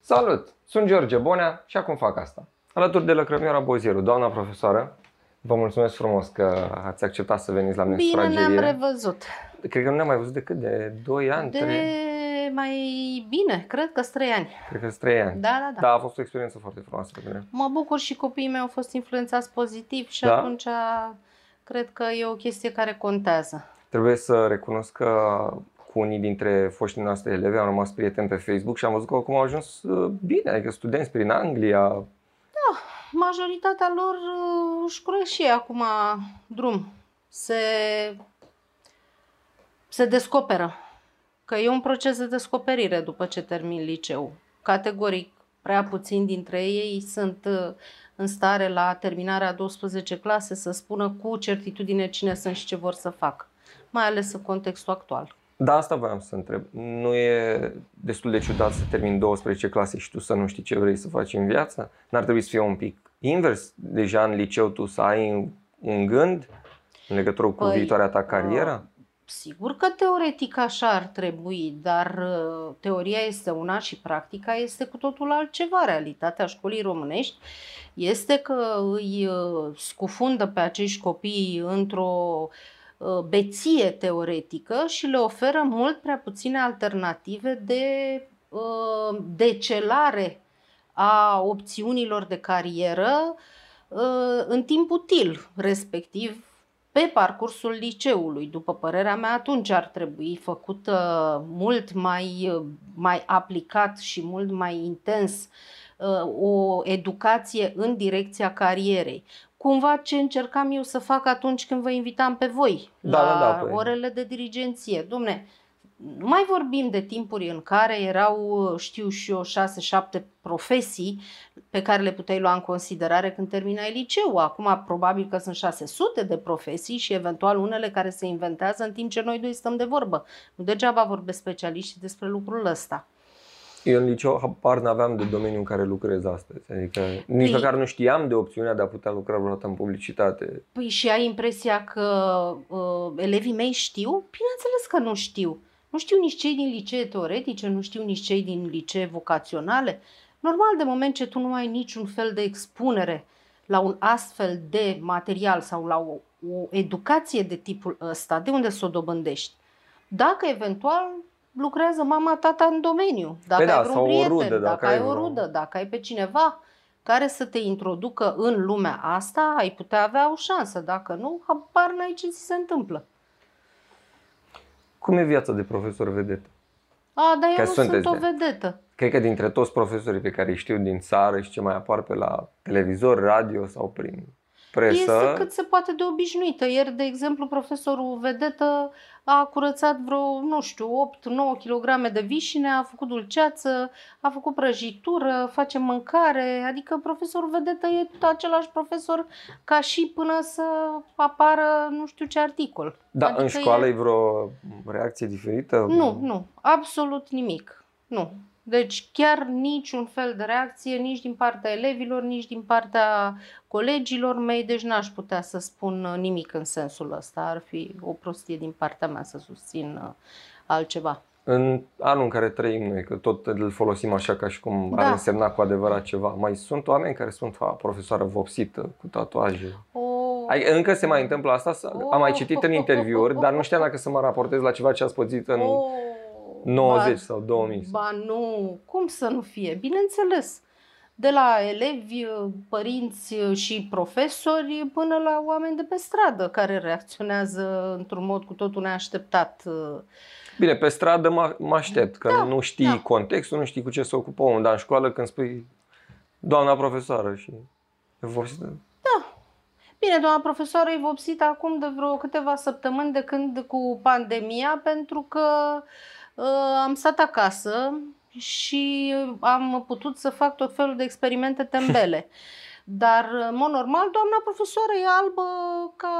Salut! Sunt George Bonea și acum fac asta. Alături de Lăcrămioara Bozieru, doamna profesoară, vă mulțumesc frumos că ați acceptat să veniți la mine Bine sufragerie. ne-am revăzut. Cred că nu ne-am mai văzut decât de 2 ani, De 3, mai bine, cred că sunt trei ani. cred că 3 ani. Da, da, da. Da, a fost o experiență foarte frumoasă pentru mine. Mă bucur și copiii mei au fost influențați pozitiv și Da? atunci cred că e o chestie care contează. Trebuie să recunosc că cu unii dintre foștii noastre elevi am rămas prieteni pe Facebook și am văzut că acum au ajuns uh, bine, adică studenți prin Anglia. Majoritatea lor uh, își curăț și ei acum drum. Se, se descoperă. Că e un proces de descoperire după ce termin liceu. Categoric, prea puțini dintre ei sunt uh, în stare la terminarea 12 clase să spună cu certitudine cine sunt și ce vor să fac. Mai ales în contextul actual. Da, asta voiam să întreb. Nu e destul de ciudat să termini 12 clase și tu să nu știi ce vrei să faci în viață? N-ar trebui să fie un pic invers? Deja în liceu tu să ai un gând în legătură cu Păi, viitoarea ta carieră? Sigur că teoretic așa ar trebui, dar uh, teoria este una și practica este cu totul altceva. Realitatea școlii românești este că îi uh, scufundă pe acești copii într-o uh, beție teoretică și le oferă mult prea puține alternative de uh, decelare a opțiunilor de carieră uh, în timp util, respectiv pe parcursul liceului. După părerea mea, atunci ar trebui făcut uh, mult mai, uh, mai aplicat și mult mai intens uh, o educație în direcția carierei. Cumva ce încercam eu să fac atunci când vă invitam pe voi Da, la da, da, păi. orele de dirigenție. Domne, nu mai vorbim de timpuri în care erau, știu și eu, șase, șapte profesii pe care le puteai lua în considerare când terminai liceu. Acum probabil că sunt 600 de profesii și eventual unele care se inventează în timp ce noi doi stăm de vorbă. Nu degeaba vorbesc specialiștii despre lucrul ăsta. Eu în liceu habar n-aveam de domeniul în care lucrez astăzi. Adică nici Păi- măcar nu știam de opțiunea de a putea lucra vreodată în publicitate. Păi și ai impresia că uh, elevii mei știu? Bineînțeles că nu știu. Nu știu nici cei din licee teoretice, nu știu nici cei din licee vocaționale. Normal, de moment ce tu nu ai niciun fel de expunere la un astfel de material sau la o, o educație de tipul ăsta, de unde să o dobândești? Dacă eventual lucrează mama, tata în domeniu, dacă Păi da, ai vreun sau o prieten, rudă, dacă, dacă ai ai o vreo- rudă, dacă ai pe cineva care să te introducă în lumea asta, ai putea avea o șansă. Dacă nu, habar n-ai ce ți se întâmplă. Cum e viața de profesor vedetă? A, dar eu Că nu sunt sunteți o de- vedetă. Cred că dintre toți profesorii pe care îi știu din țară și ce mai apar pe la televizor, radio sau prin presă, Este cât se poate de obișnuită. Ieri, de exemplu, profesorul vedetă a curățat vreo, nu știu, 8-9 kg de vișine, a făcut dulceață, a făcut prăjitură, face mâncare, adică profesorul vedetă e tot același profesor ca și până să apară nu știu ce articol. da, adică în școală e... e vreo reacție diferită? Nu, nu, absolut nimic. Nu. Deci chiar niciun fel de reacție nici din partea elevilor, nici din partea colegilor mei, deci n-aș putea să spun uh, nimic în sensul ăsta. Ar fi o prostie din partea mea să susțin uh, altceva. În anul în care trăim noi, că tot îl folosim așa ca și cum ar Da. însemna cu adevărat ceva, mai sunt oameni care sunt a, profesoară vopsită, cu tatuaje. O... Ai, încă se mai întâmplă asta? Sau- Am mai citit în interviuri, dar nu știam dacă să mă raportez la ceva ce ați pățit în o... 90 ba- sau 2000. Ba nu, cum să nu fie? Bineînțeles. De la elevi, părinți și profesori până la oameni de pe stradă care reacționează într-un mod cu totul neașteptat. Bine, pe stradă mă, mă aștept, că Da, nu știi da. contextul, nu știi cu ce se ocupă omul, dar în școală când spui doamna profesoară și e vopsită, Bine, doamna profesoară e vopsită acum de vreo câteva săptămâni de când cu pandemia pentru că uh, am stat acasă și am putut să fac tot felul de experimente tembele. Dar, în mod normal, doamna profesoară e albă ca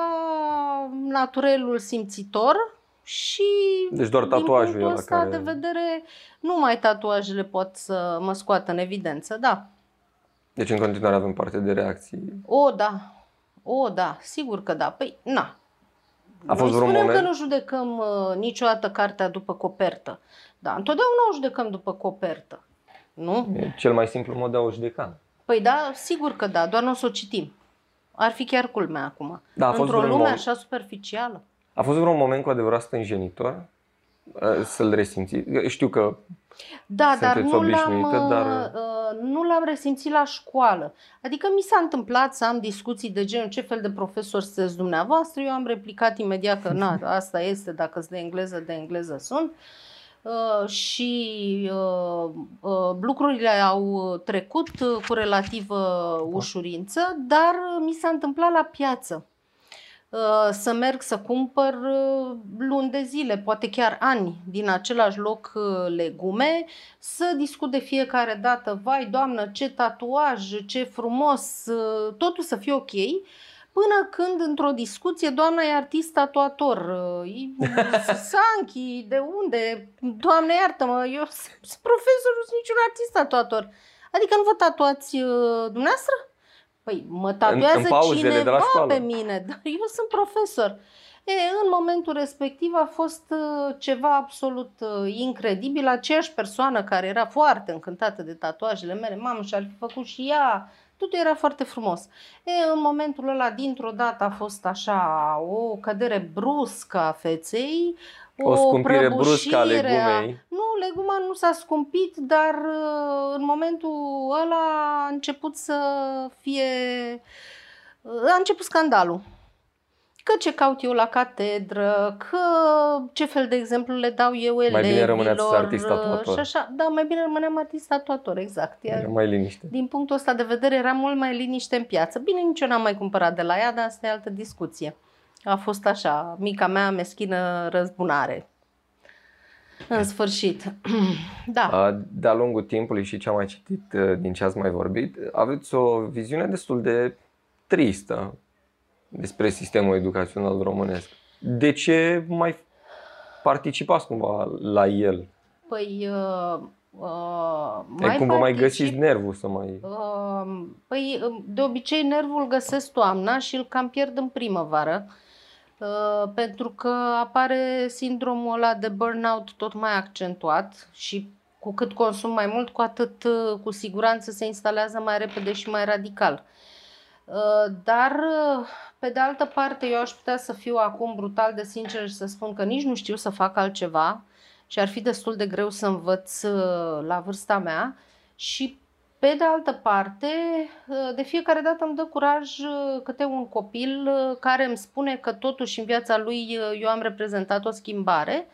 naturelul simțitor și Deci doar din tatuajul punctul e ăla ăsta care- de vedere, numai tatuajele pot să mă scoată în evidență, da. Deci în continuare avem parte de reacții. O, da. O, da, sigur că da. Păi, na. A fost Noi vreun spunem moment? că nu judecăm uh, niciodată cartea după copertă. Da, întotdeauna o judecăm după copertă. Nu? E cel mai simplu mod de a o judeca. Păi da, sigur că da, doar nu o să o citim. Ar fi chiar culmea acum. Da, a fost Într-o vreun lume moment- așa superficială. A fost vreun moment cu adevărat stânjenitor uh, să-l resimți? Știu că Da, dar Sunteți nu l-am, obișnuită, dar- uh, nu l-am resimțit la școală. Adică mi s-a întâmplat să am discuții de genul ce fel de profesor sunteți dumneavoastră. Eu am replicat imediat că na, asta este, dacă sunt de engleză, de engleză sunt. Uh, și uh, uh, lucrurile au trecut uh, cu relativă ușurință, dar uh, mi s-a întâmplat la piață uh, să merg să cumpăr uh, luni de zile, poate chiar ani, din același loc uh, legume, să discut de fiecare dată, vai doamnă, ce tatuaj, ce frumos, uh, totul să fie ok, până când într-o discuție doamna e artist tatuator, uh, e- Sanchi, de unde? Doamne iartă-mă, eu sunt sunt profesor, nu sunt niciun artist tatuator. Adică nu vă tatuați uh, dumneavoastră? Păi mă tatuează în pauzele de la cineva școală. pe mine, dar eu sunt profesor. E, în momentul respectiv a fost uh, ceva absolut uh, incredibil. Aceeași persoană care era foarte încântată de tatuajele mele, mamă, și-ar fi făcut și ea, totul era foarte frumos. E, în momentul ăla, dintr-o dată, a fost așa o cădere bruscă a feței, o scumpire bruscă a prăbușire a- legumei. nu, leguma nu s-a scumpit, dar uh, în momentul ăla a început să fie... uh, A început scandalul. Că ce caut eu la catedră, că ce fel de exemplu le dau eu elevilor. Mai bine rămâneați artist tatuator. Și așa, da, mai bine rămâneam artist tatuator, exact. Iar Era mai liniște. din punctul ăsta de vedere era mult mai liniște în piață. Bine, nici eu n-am mai cumpărat de la ea, dar asta e altă discuție. A fost așa, mica mea meschină răzbunare. În sfârșit. da. A, De-a lungul timpului și ce am mai citit uh, din ce ați mai vorbit, aveți o viziune destul de tristă despre sistemul educațional românesc. De ce mai participați cumva la el? Păi, uh, uh, Mai mai cum vă mai particip- găsiți nervul să mai... Uh, Păi, de obicei, nervul găsesc toamna și îl cam pierd în primăvară, uh, pentru că apare sindromul ăla de burnout tot mai accentuat și cu cât consum mai mult, cu atât uh, cu siguranță se instalează mai repede și mai radical. Uh, Dar, uh, pe de altă parte, eu aș putea să fiu acum brutal de sincer și să spun că nici nu știu să fac altceva și ar fi destul de greu să învăț uh, la vârsta mea și pe de altă parte, uh, de fiecare dată îmi dă curaj uh, câte un copil uh, care îmi spune că totuși în viața lui uh, eu am reprezentat o schimbare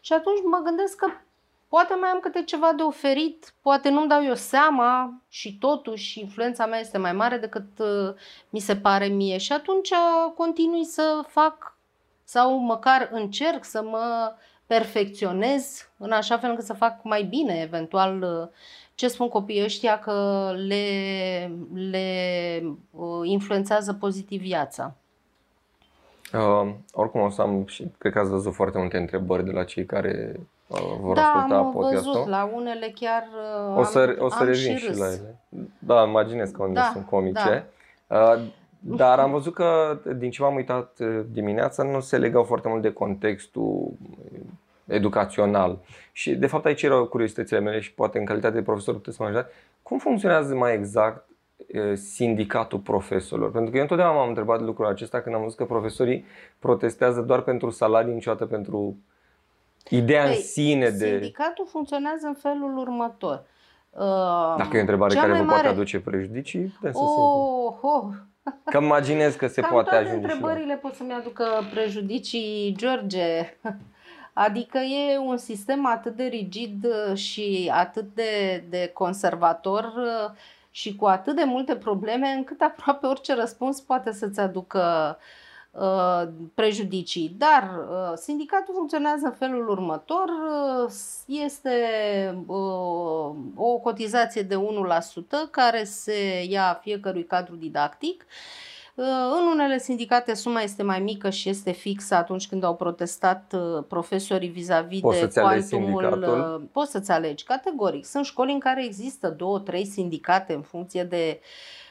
și atunci mă gândesc că poate mai am câte ceva de oferit, poate nu-mi dau eu seama și totuși influența mea este mai mare decât uh, mi se pare mie. Și atunci continui să fac sau măcar încerc să mă perfecționez în așa fel încât să fac mai bine, eventual, uh, ce spun copiii ăștia că le, le uh, influențează pozitiv viața. Uh, oricum o să am și cred că ați văzut foarte multe întrebări de la cei care uh, vor da, asculta am podcastul. văzut, la unele chiar uh, O să, am, o să am revin și și, râs. la ele. Da, imaginez că unde Da, sunt comice. Uh, Dar am văzut că, din ce m-am uitat uh, dimineața, nu se legau foarte mult de contextul educațional. Și, de fapt, aici erau curiozitățile mele și poate în calitate de profesor puteți să mă ajutați. Cum funcționează mai exact uh, sindicatul profesorilor? Pentru că eu întotdeauna m-am întrebat lucrul acesta când am văzut că profesorii protestează doar pentru salarii, niciodată pentru ideea în Păi, sine de... Sindicatul funcționează în felul următor. Uh, Dacă e o întrebare cea care mai vă poate mare- aduce prejudicii, putem să se Oh, oh, Că imaginez că se Cam poate toate ajunge și la... întrebările pot să-mi aducă prejudicii, George. Adică e un sistem atât de rigid uh, și atât de, de conservator uh, și cu atât de multe probleme încât aproape orice răspuns poate să-ți aducă uh, prejudicii. Dar uh, sindicatul funcționează în felul următor. Uh, este uh, o cotizație de 1% care se ia fiecărui cadru didactic. Uh, În unele sindicate suma este mai mică și este fixă atunci când au protestat uh, profesorii vis-a-vis Poți de să-ți alegi cuantumul. sindicatul? uh, Poți să-ți alegi, categoric. Sunt școli în care există două, trei sindicate în funcție de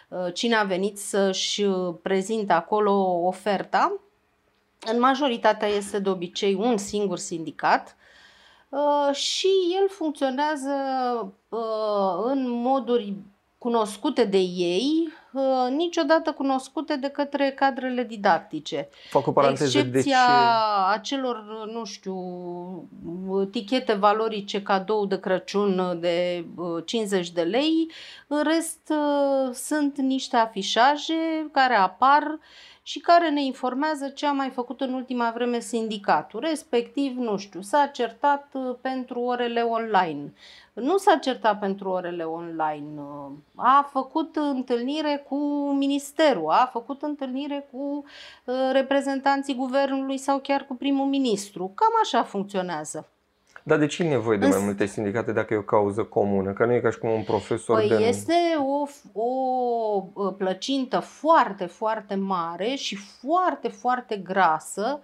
uh, cine a venit să-și prezinte acolo oferta. În majoritatea este de obicei un singur sindicat și el funcționează în moduri cunoscute de ei, uh, niciodată cunoscute de către cadrele didactice. Fac o paranteză, Excepția de ce... acelor, nu știu, tichete valorice cadou de Crăciun de 50 uh, de lei, în rest uh, sunt niște afișaje care apar și care ne informează ce a mai făcut în ultima vreme sindicatul, respectiv, nu știu, s-a certat pentru orele online nu s-a certat pentru orele online, a făcut întâlnire cu ministerul, a făcut întâlnire cu uh, reprezentanții guvernului sau chiar cu primul ministru. Cam așa funcționează. Dar de ce e nevoie de mai multe sindicate dacă e o cauză comună? Că nu e ca și cum un profesor păi de... este o, o uh, plăcintă foarte, foarte mare și foarte, foarte grasă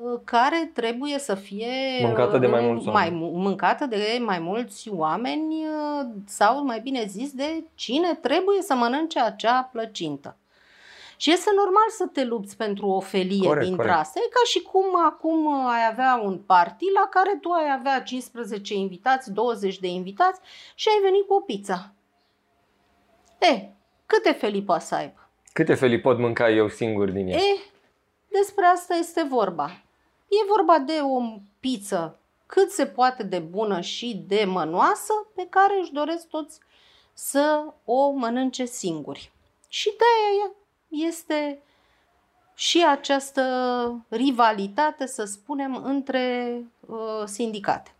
Uh, care trebuie să fie mâncată de mai mulți mai, mâncată de mai mulți oameni uh, sau mai bine zis de cine trebuie să mănânce acea plăcintă. Și este normal să te lupți pentru o felie corect, dintre corect. astea. E ca și cum acum ai avea un party la care tu ai avea 15 invitați, 20 de invitați și ai venit cu o pizza. E, câte felii poate să aibă? Câte felii pot mânca eu singur din ea? E, despre asta este vorba. E vorba de o pizza cât se poate de bună și de mănoasă pe care își doresc toți să o mănânce singuri. Și de aia este și această rivalitate, să spunem, între uh, sindicate.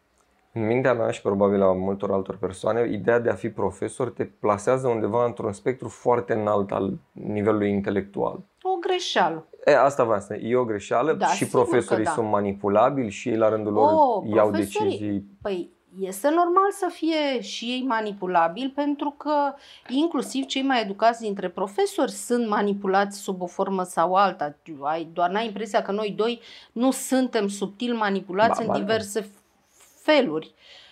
În mintea mea și probabil a multor altor persoane, ideea de a fi profesor te plasează undeva într-un spectru foarte înalt al nivelului intelectual. O greșeală. E, asta vreau să E o greșeală da, și profesorii da. sunt manipulabili și ei la rândul lor o, iau decizii. Păi este normal să fie și ei manipulabili pentru că inclusiv cei mai educați dintre profesori sunt manipulați sub o formă sau alta. Ai, doar n-ai impresia că noi doi nu suntem subtil manipulați ba, în ba, diverse feluri. Uh,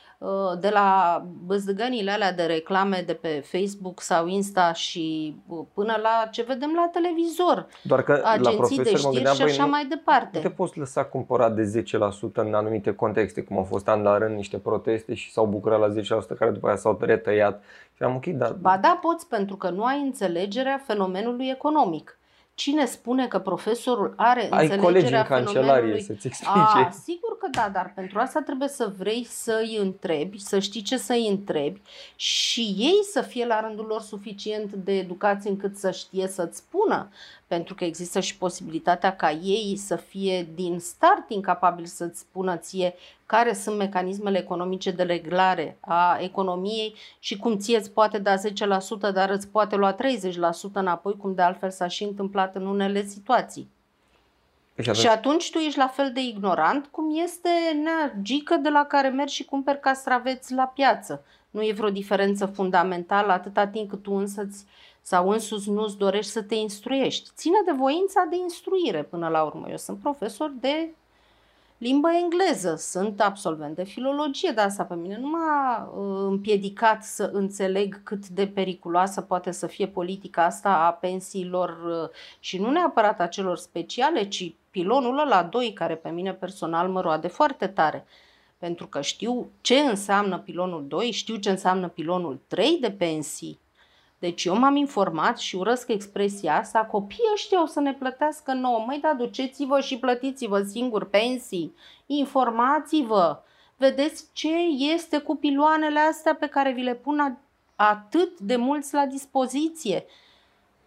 de la băzdăgănile alea de reclame de pe Facebook sau Insta și uh, până la ce vedem la televizor. Doar că agenții la de știri gândeam, și așa nu, mai departe. Nu te poți lăsa cumpărat de 10% în anumite contexte, cum au fost an la rând niște proteste și s-au bucurat la 10% care după aia s-au retăiat. Și am ok, dar... Ba da, poți, pentru că nu ai înțelegerea fenomenului economic. Cine spune că profesorul are Ai înțelegerea colegi în cancelarie să-ți explice. A, sigur că da, dar pentru asta trebuie să vrei să-i întrebi, să știi ce să-i întrebi și ei să fie la rândul lor suficient de educați încât să știe să-ți spună pentru că există și posibilitatea ca ei să fie din start incapabili să-ți spună ție care sunt mecanismele economice de reglare a economiei și cum ție îți poate da 10%, dar îți poate lua 30% înapoi, cum de altfel s-a și întâmplat în unele situații. Și atunci... și atunci tu ești la fel de ignorant cum este gică de la care mergi și cumperi castraveți la piață. Nu e vreo diferență fundamentală atâta timp cât tu însăți sau însuți nu-ți dorești să te instruiești. Ține de voința de instruire până la urmă. Eu sunt profesor de limbă engleză, sunt absolvent de filologie, dar asta pe mine nu m-a uh, împiedicat să înțeleg cât de periculoasă poate să fie politica asta a pensiilor uh, și nu neapărat a celor speciale, ci pilonul ăla 2, care pe mine personal mă roade foarte tare. Pentru că știu ce înseamnă pilonul 2, știu ce înseamnă pilonul 3 de pensii, deci eu m-am informat și urăsc expresia asta, copiii ăștia o să ne plătească nouă. Măi, da, duceți-vă și plătiți-vă singur pensii, informați-vă, vedeți ce este cu piloanele astea pe care vi le pun atât de mulți la dispoziție.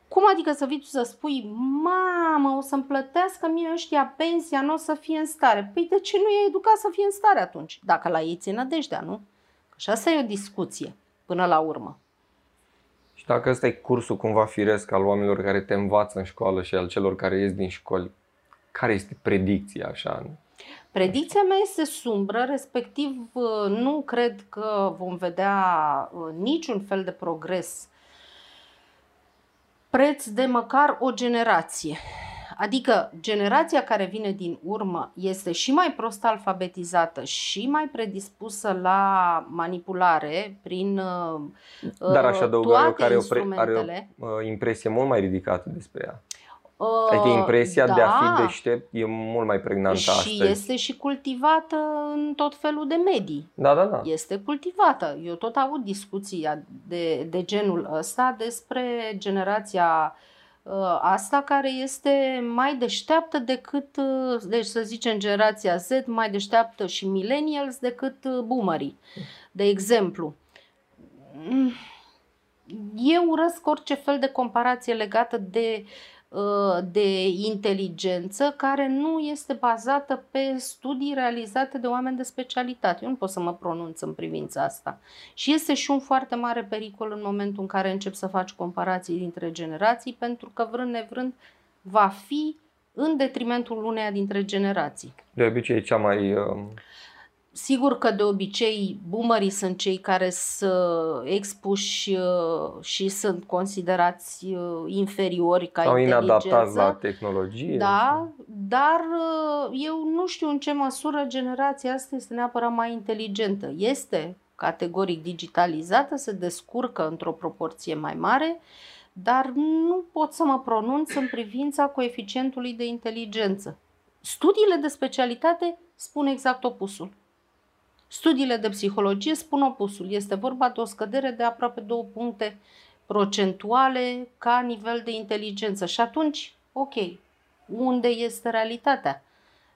Cum adică să vii tu să spui, mamă, o să-mi plătească mie ăștia pensia, nu o să fie în stare. Păi de ce nu e educat să fie în stare atunci? Dacă la ei ține nădejdea, nu? Și asta e o discuție până la urmă. Și dacă ăsta e cursul cumva firesc al oamenilor care te învață în școală și al celor care ies din școli, care este predicția așa? Predicția mea este sumbră, respectiv uh, nu cred că vom vedea uh, niciun fel de progres preț de măcar o generație. Adică generația care vine din urmă este și mai prost alfabetizată și mai predispusă la manipulare prin uh, Dar aș adăuga eu toate că are o, pre- are instrumentele. o uh, impresie mult mai ridicată despre ea. Uh, Adică impresia de a da. fi deștept e mult mai pregnantă și astăzi. este și cultivată în tot felul de medii. Da, da, da. Este cultivată. Eu tot aud discuții de, de genul ăsta despre generația uh, asta care este mai deșteaptă decât, uh, deci să zicem generația Z, mai deșteaptă și millennials decât uh, boomerii. De exemplu, mm, eu urăsc orice fel de comparație legată de uh, de inteligență care nu este bazată pe studii realizate de oameni de specialitate. Eu nu pot să mă pronunț în privința asta. Și este și un foarte mare pericol în momentul în care încep să faci comparații dintre generații, pentru că vrând nevrând va fi în detrimentul uneia dintre generații. De obicei e cea mai... Uh, Sigur că de obicei boomerii sunt cei care sunt expuși uh, și sunt considerați uh, inferiori ca sau inadaptați inteligență. la tehnologie. Da, dar uh, eu nu știu în ce măsură generația asta este neapărat mai inteligentă. Este categoric digitalizată, se descurcă într-o proporție mai mare, dar nu pot să mă pronunț în privința coeficientului de inteligență. Studiile de specialitate spun exact opusul. Studiile de psihologie spun opusul. Este vorba de o scădere de aproape două puncte procentuale ca nivel de inteligență. Și atunci, ok, unde este realitatea?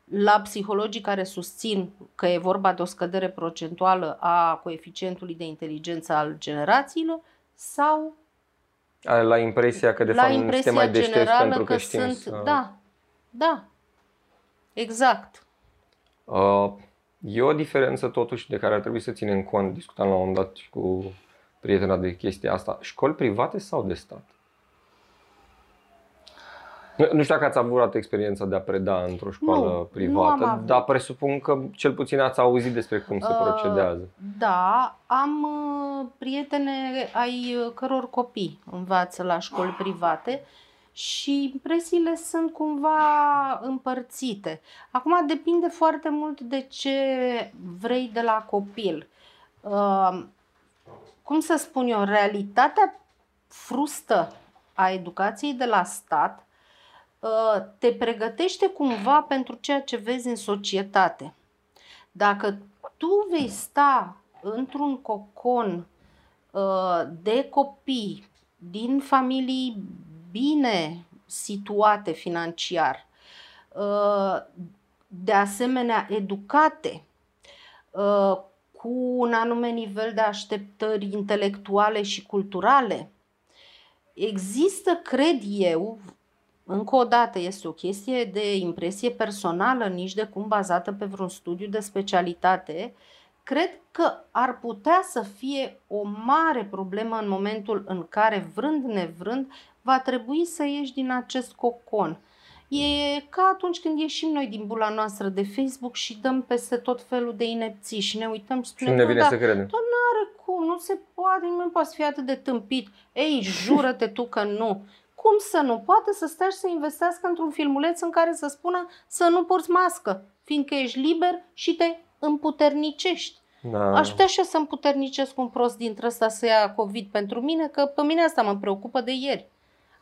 La psihologii care susțin că e vorba de o scădere procentuală a coeficientului de inteligență al generațiilor sau Are la impresia că de la fapt suntem impresia mai deștepți generală pentru că, că știm sunt... să... Da, da, exact. Uh, e o diferență totuși de care ar trebui să ținem cont. Discutam la un moment dat și cu prietena de chestia asta. Școli private sau de stat? Nu nu știu dacă ați avut vreodată experiența de a preda într-o școală Nu, nu privată, am avut. dar presupun că cel puțin ați auzit despre cum se Uh, procedează. Da, am uh, prietene ai uh, căror copii învață la școli private și impresiile sunt cumva împărțite. Acum depinde foarte mult de ce vrei de la copil. Uh, Cum să spun eu, realitatea frustă a educației de la stat uh, te pregătește cumva pentru ceea ce vezi în societate. Dacă tu vei sta într-un cocon uh, de copii din familii bine situate financiar, uh, de asemenea educate, uh, cu un anume nivel de așteptări intelectuale și culturale, există, cred eu, încă o dată este o chestie de impresie personală, nici de cum bazată pe vreun studiu de specialitate, cred că ar putea să fie o mare problemă în momentul în care, vrând nevrând, va trebui să ieși din acest cocon. E ca atunci când ieșim noi din bula noastră de Facebook și dăm peste tot felul de inepții și ne uităm și Și spunem, nu ne "Nu, vine da, să credem. are cum, nu se poate, nu poate să fie atât de tâmpit. Ei, jură-te tu că nu. Cum să nu? Poate să stai și să investească într-un filmuleț în care să spună să nu porți mască, fiindcă ești liber și te împuternicești. Da. Aș putea și eu să împuternicesc un prost dintre ăsta să ia COVID pentru mine, că pe mine asta mă preocupă de ieri.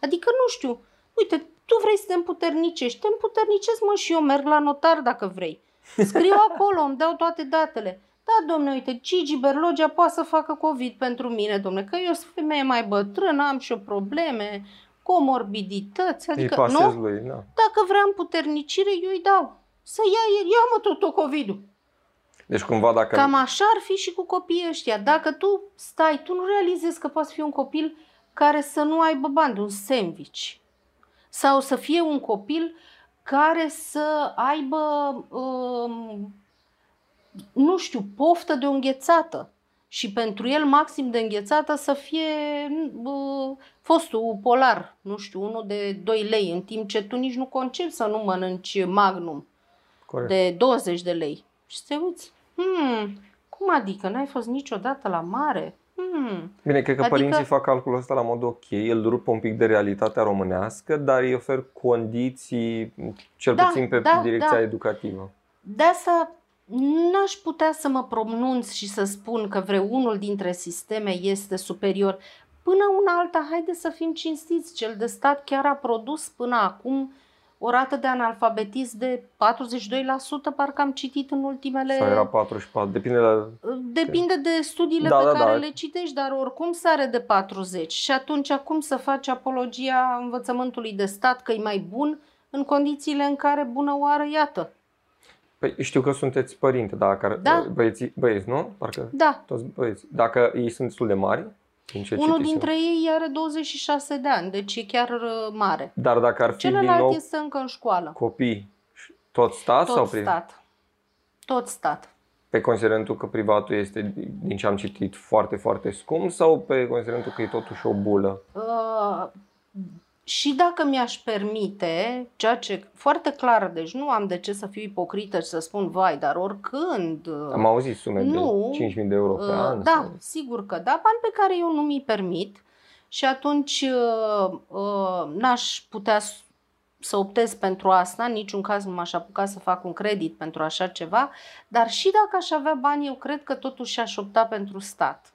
Adică nu știu, uite, tu vrei să te împuternicești, te împuternicesc mă și eu, merg la notar dacă vrei. Scriu acolo, îmi dau toate datele. Da, domne, uite, Gigi Berlogea poate să facă COVID pentru mine, domne, că eu sunt femeie mai bătrână, am și eu probleme, comorbidități, Îi adică, pasez nu? lui, da. Dacă vrea împuternicire, eu îi dau. Să ia, ia mă tot, tot COVID-ul. Deci cumva dacă... Cam așa ar fi și cu copiii ăștia. Dacă tu stai, tu nu realizezi că poți fi un copil care să nu aibă bani de un sandwich. Sau să fie un copil care să aibă, um, nu știu, poftă de o înghețată. Și pentru el maxim de înghețată să fie uh, fostul polar, nu știu, unul de 2 lei, în timp ce tu nici nu concepi să nu mănânci magnum Corect. de 20 de lei. Și te uiți, hmm, cum adică, n-ai fost niciodată la mare? Hmm. Bine, cred că Adică- părinții fac calculul ăsta la mod ok, îl rup un pic de realitatea românească, dar îi ofer condiții, cel Da, puțin pe da, direcția da. educativă. De asta n-aș putea să mă pronunț și să spun că vreunul dintre sisteme este superior. Până una alta, haide să fim cinstiți, cel de stat chiar a produs până acum o rată de analfabetism de 42%, parcă am citit în ultimele... Sau era 44, depinde la... Depinde de studiile Da, pe da, care da. le citești, dar oricum sare de 40. Și atunci cum să faci apologia învățământului de stat că e mai bun în condițiile în care bună oară, iată. Păi știu că sunteți părinte, da, care, Da. băieții, băieți, nu? Parcă Da, toți băieți. Dacă ei sunt destul de mari, din ce Unul citisem. dintre ei are 26 de ani, deci e chiar uh, mare. Dar dacă ar fi din Celălalt nou este încă în școală. copii, tot stat sau Tot privat? stat. Tot stat. Pe considerentul că privatul este, din ce am citit, foarte, foarte scump sau pe considerentul că e totuși o bulă? Uh, și dacă mi-aș permite, ceea ce foarte clar, deci nu am de ce să fiu ipocrită și să spun vai, dar oricând... uh, Am auzit sume Nu. de 5.000 de euro pe Uh, an. Da, sau- sigur că da, bani pe care eu nu mi permit și atunci uh, uh, n-aș putea s- să optez pentru asta, în niciun caz nu m-aș apuca să fac un credit pentru așa ceva, dar și dacă aș avea bani, eu cred că totuși aș opta pentru stat.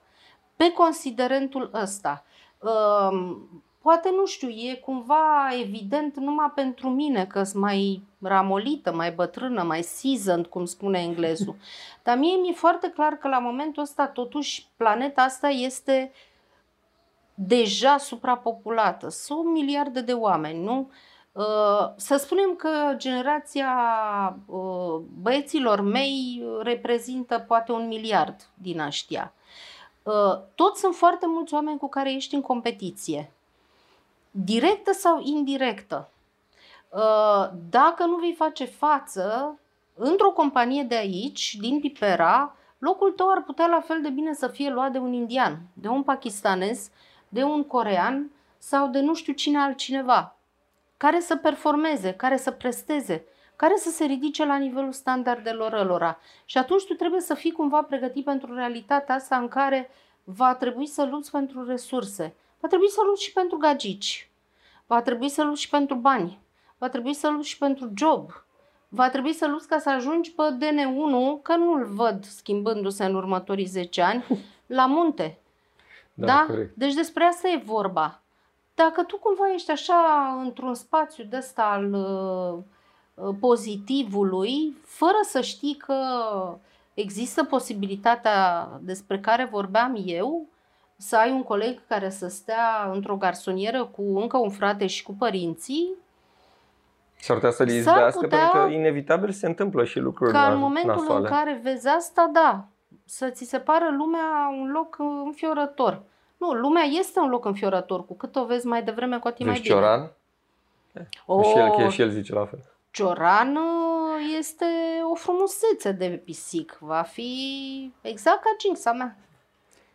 Pe considerentul ăsta, uh, poate nu știu, e cumva evident numai pentru mine că sunt mai ramolită, mai bătrână, mai seasoned, cum spune englezul. Dar mie mi-e foarte clar că la momentul ăsta, totuși, planeta asta este deja suprapopulată. Sunt miliarde de oameni, nu? Uh, Să spunem că generația uh, băieților mei reprezintă poate un miliard din aștia. Uh, Toți sunt foarte mulți oameni cu care ești în competiție, directă sau indirectă. Uh, Dacă nu vei face față, într-o companie de aici, din Pipera, locul tău ar putea la fel de bine să fie luat de un indian, de un pakistanez, de un corean sau de nu știu cine altcineva, care să performeze, care să presteze, care să se ridice la nivelul standardelor ălora. Și atunci tu trebuie să fii cumva pregătit pentru realitatea asta în care va trebui să lupți pentru resurse, va trebui să lupți și pentru gagici, va trebui să lupți și pentru bani, va trebui să lupți și pentru job, va trebui să lupți ca să ajungi pe DN1, că nu-l văd schimbându-se în următorii 10 ani, la munte. Da, Da? corect. Deci despre asta e vorba. Dacă tu cumva ești așa într-un spațiu de ăsta al uh, uh, pozitivului, fără să știi că există posibilitatea despre care vorbeam eu, să ai un coleg care să stea într-o garsonieră cu încă un frate și cu părinții, S-ar putea să-l S-ar izbească putea pentru că inevitabil se întâmplă și lucruri ca în na- momentul nasoale. în care vezi asta, da, să ți se pară lumea un loc uh, înfiorător. Nu, lumea este un loc înfiorător. Cu cât o vezi mai devreme, cu atât mai Deci bine. Cioran? O, Și, el, că și el zice la fel. Cioran uh, este o frumusețe de pisic. Va fi exact ca cinxa mea.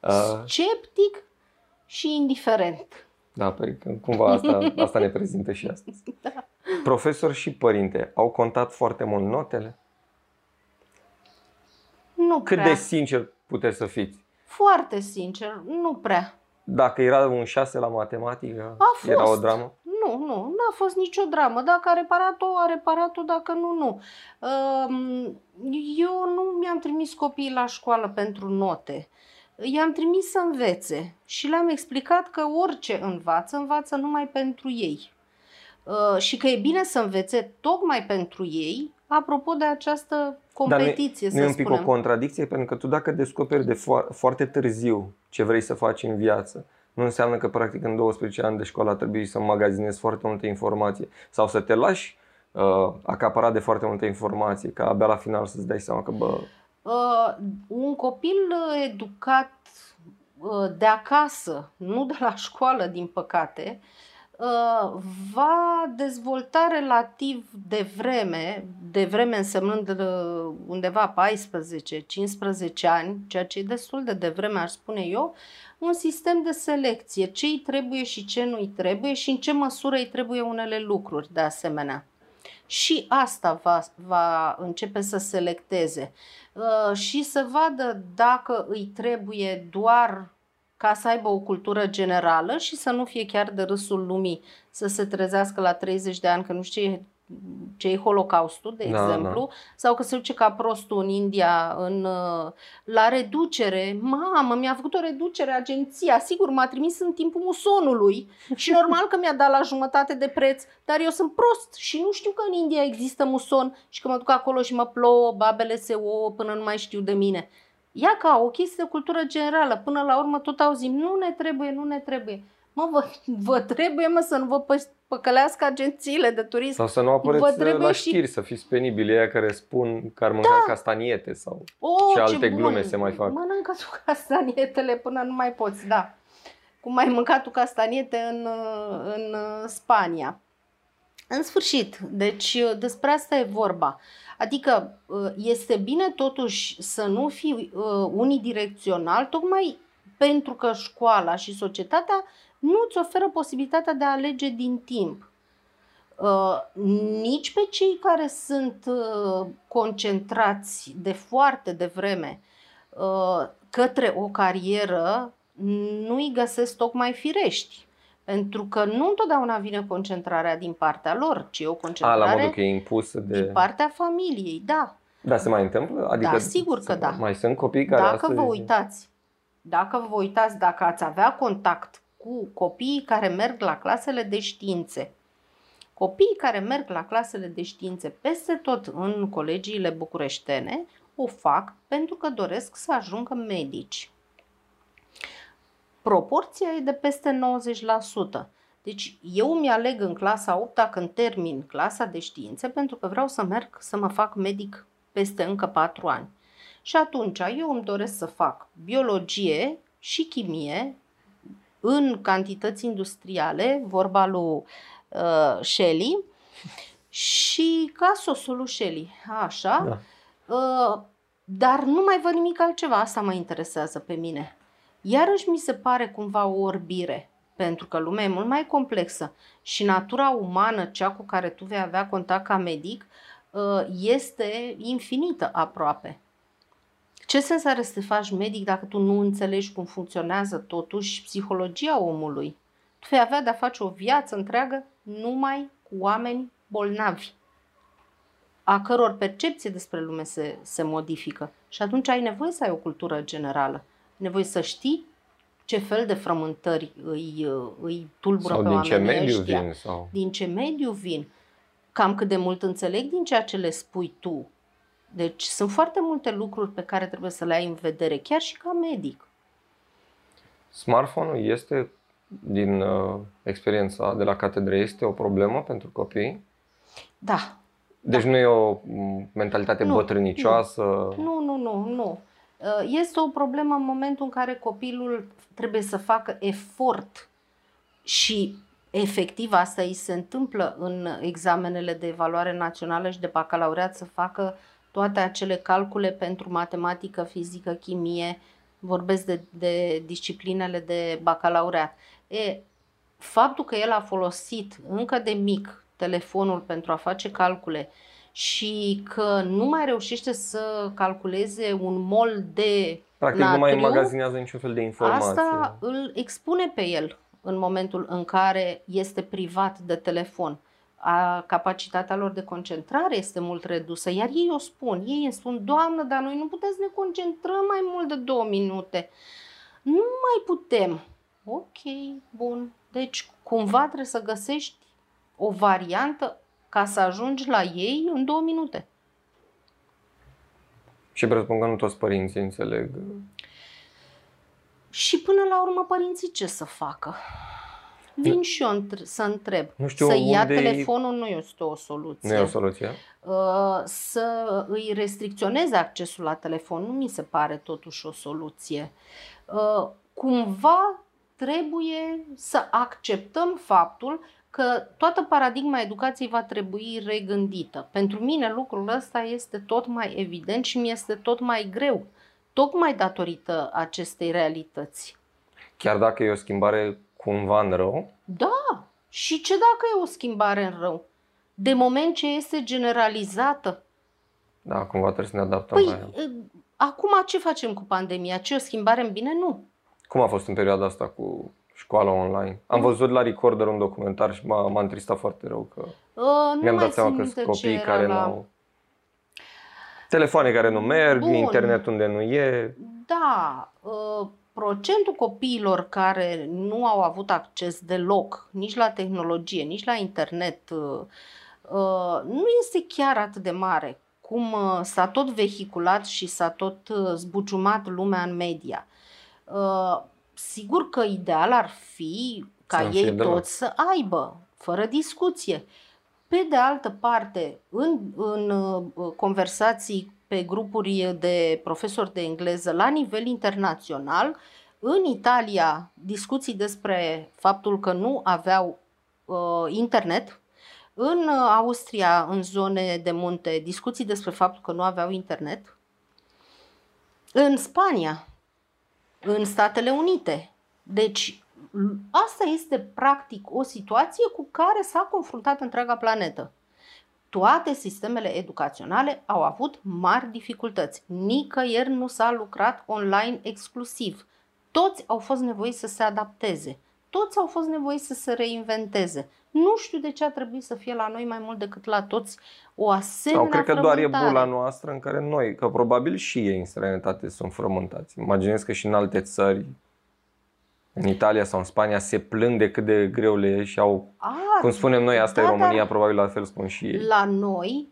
Uh, Sceptic și indiferent. da, păi că cumva asta, asta ne prezintă și astăzi. Da. Profesor și părinte au contat foarte mult notele? Nu Cât prea. de sincer puteți să fiți? Foarte sincer, nu prea. Dacă era un 6 la matematică, A fost. era o dramă? Nu, nu, n-a fost nicio dramă. Dacă a reparat-o, a reparat-o, dacă nu, nu. Um, Eu nu mi-am trimis copiii la școală pentru note. I-am trimis să învețe și le-am explicat că orice învață, învață numai pentru ei. Uh, Și că e bine să învețe tocmai pentru ei, apropo de această competiție, Nu e să un pic spunem. o contradicție? Pentru că tu dacă descoperi de fo- foarte târziu ce vrei să faci în viață, nu înseamnă că practic în 12 ani de școală trebuie să magazinezi foarte multe informație sau să te lași uh, acaparat de foarte multe informație, ca abia la final să-ți dai seama că bă, Uh, un copil uh, educat uh, de acasă, nu de la școală, din păcate, uh, va dezvolta relativ de vreme, de vreme însemnând uh, undeva 14-15 ani, ceea ce e destul de devreme, aș spune eu, un sistem de selecție, ce îi trebuie și ce nu îi trebuie și în ce măsură îi trebuie unele lucruri de asemenea. Și asta va, va începe să selecteze. Uh, și să vadă dacă îi trebuie doar ca să aibă o cultură generală și să nu fie chiar de râsul lumii, să se trezească la 30 de ani că nu știe ce e Holocaustul, de Da, exemplu, da. sau că se duce ca prostul în India în, uh, la reducere. Mamă, mi-a făcut o reducere agenția, sigur, m-a trimis în timpul musonului și normal că mi-a dat la jumătate de preț, dar eu sunt prost și nu știu că în India există muson și că mă duc acolo și mă plouă, babele se ouă până nu mai știu de mine. Ia ca o chestie de cultură generală. Până la urmă tot auzim, nu ne trebuie, nu ne trebuie. Mă, vă, vă trebuie, mă, să nu vă păș- păcălească agențiile de turism. Sau să nu Vă apăreți trebuie la și- știri, să fiți penibili aia care spun că ar mânca da. castaniete sau... Oh, Ce ce alte bun. glume se mai fac? Mănâncă tu castanietele până nu mai poți, da. Cum ai mâncat tu castaniete în, uh, în uh, Spania. În sfârșit, deci uh, despre asta e vorba. Adică uh, este bine totuși să nu fii uh, unidirecțional, tocmai pentru că școala și societatea nu îți oferă posibilitatea de a alege din timp. Uh, nici pe cei care sunt uh, concentrați de foarte devreme uh, către o carieră nu îi găsesc tocmai firești. Pentru că nu întotdeauna vine concentrarea din partea lor, ci e o A, la concentrare modul că e impusă de... din partea familiei, da. Da, se mai întâmplă? Adică Da, sigur că se- da. Mai sunt copii care Dacă astăzi... vă uitați, dacă vă uitați, dacă ați avea contact cu copiii care merg la clasele de științe, copiii care merg la clasele de științe peste tot în colegiile bucureștene, o fac pentru că doresc să ajungă medici. Proporția e de peste 90%. Deci eu mi-aleg în clasa 8 când termin clasa de științe pentru că vreau să merg să mă fac medic peste încă 4 ani. Și atunci eu îmi doresc să fac biologie și chimie în cantități industriale, vorba lui uh, Shelley, și ca sosul lui Shelley, așa. Da. Uh, dar nu mai văd nimic altceva, asta mă interesează pe mine. Iarăși mi se pare cumva o orbire, pentru că lumea e mult mai complexă și natura umană, cea cu care tu vei avea contact ca medic, uh, este infinită aproape. Ce sens are să te faci medic dacă tu nu înțelegi cum funcționează totuși psihologia omului? Tu vei avea de-a face o viață întreagă numai cu oameni bolnavi, a căror percepție despre lume se, se modifică. Și atunci ai nevoie să ai o cultură generală. Ai nevoie să știi ce fel de frământări îi, îi tulbură Sau pe din ce oamenii mediu ăștia vin sau... din ce mediu vin, cam cât de mult înțeleg din ceea ce le spui tu. Deci sunt foarte multe lucruri pe care trebuie să le ai în vedere, chiar și ca medic. Smartphone-ul este, din uh, experiența de la catedră, este o problemă pentru copii? Da. Deci nu e o m, mentalitate Nu, bătrânicioasă? Nu, nu, nu, nu. Uh, Este o problemă în momentul în care copilul trebuie să facă efort și efectiv asta îi se întâmplă în examenele de evaluare națională și de bacalaureat să facă toate acele calcule pentru matematică, fizică, chimie, vorbesc de, de disciplinele de bacalaureat. E, faptul că el a folosit încă de mic telefonul pentru a face calcule și că nu mai reușește să calculeze un mol de Practic nu mai natriu, magazinează niciun fel de informație. Asta îl expune pe el în momentul în care este privat de telefon. A, capacitatea lor de concentrare este mult redusă, iar ei o spun. Ei îmi spun, Doamnă, dar noi nu putem să ne concentrăm mai mult de două minute. Nu mai putem. Ok, bun. Deci, cumva trebuie să găsești o variantă ca să ajungi la ei în două minute. Și presupun că nu toți părinții înțeleg. Și până la urmă, părinții ce să facă? Vin și eu într- să întreb. Nu știu să ia unde e- telefonul nu este o soluție. Nu e o soluție? Uh, să îi restricționeze accesul la telefon nu mi se pare totuși o soluție. Uh, Cumva trebuie să acceptăm faptul că toată paradigma educației va trebui regândită. Pentru mine lucrul ăsta este tot mai evident și mi este tot mai greu, tocmai datorită acestei realități. Chiar dacă e o schimbare cumva în rău, Da, și ce dacă e o schimbare în rău? De moment ce este generalizată, da, cumva trebuie să ne adaptăm la Păi, ea. e, acum ce facem cu pandemia? Ce o schimbare în bine? Nu. Cum a fost în perioada asta cu școala online? Am văzut la Recorder un documentar și m-a, m-a întristat foarte rău că Uh, nu mi-am mai dat seama țin că minte sunt ce copii era care la... nu au telefoane care nu merg, Bun. internet unde nu e. Da, uh, procentul copiilor care nu au avut acces deloc nici la tehnologie, nici la internet, uh, uh, nu este chiar atât de mare cum uh, s-a tot vehiculat și s-a tot uh, zbuciumat lumea în media. Uh, Sigur că ideal ar fi ca Să fie ei deloc. toți să aibă, fără discuție. Pe de altă parte, în, în uh, conversații pe grupuri de profesori de engleză la nivel internațional, în Italia discuții despre faptul că nu aveau uh, internet, în uh, Austria, în zone de munte, discuții despre faptul că nu aveau internet, în Spania, în Statele Unite. Deci, l- asta este practic o situație cu care s-a confruntat întreaga planetă. Toate sistemele educaționale au avut mari dificultăți. Nicăieri nu s-a lucrat online exclusiv. Toți au fost nevoiți să se adapteze. Toți au fost nevoiți să se reinventeze. Nu știu de ce a trebuit să fie la noi mai mult decât la toți o asemenea Sau cred că doar e frământare. bula noastră în care noi, că probabil și ei în străinătate sunt frământați. Imaginez că și în alte țări, în Italia sau în Spania, se plâng de cât de greu le e și au, A, cum spunem noi, asta da, e România, dar- probabil la fel spun și ei. La noi,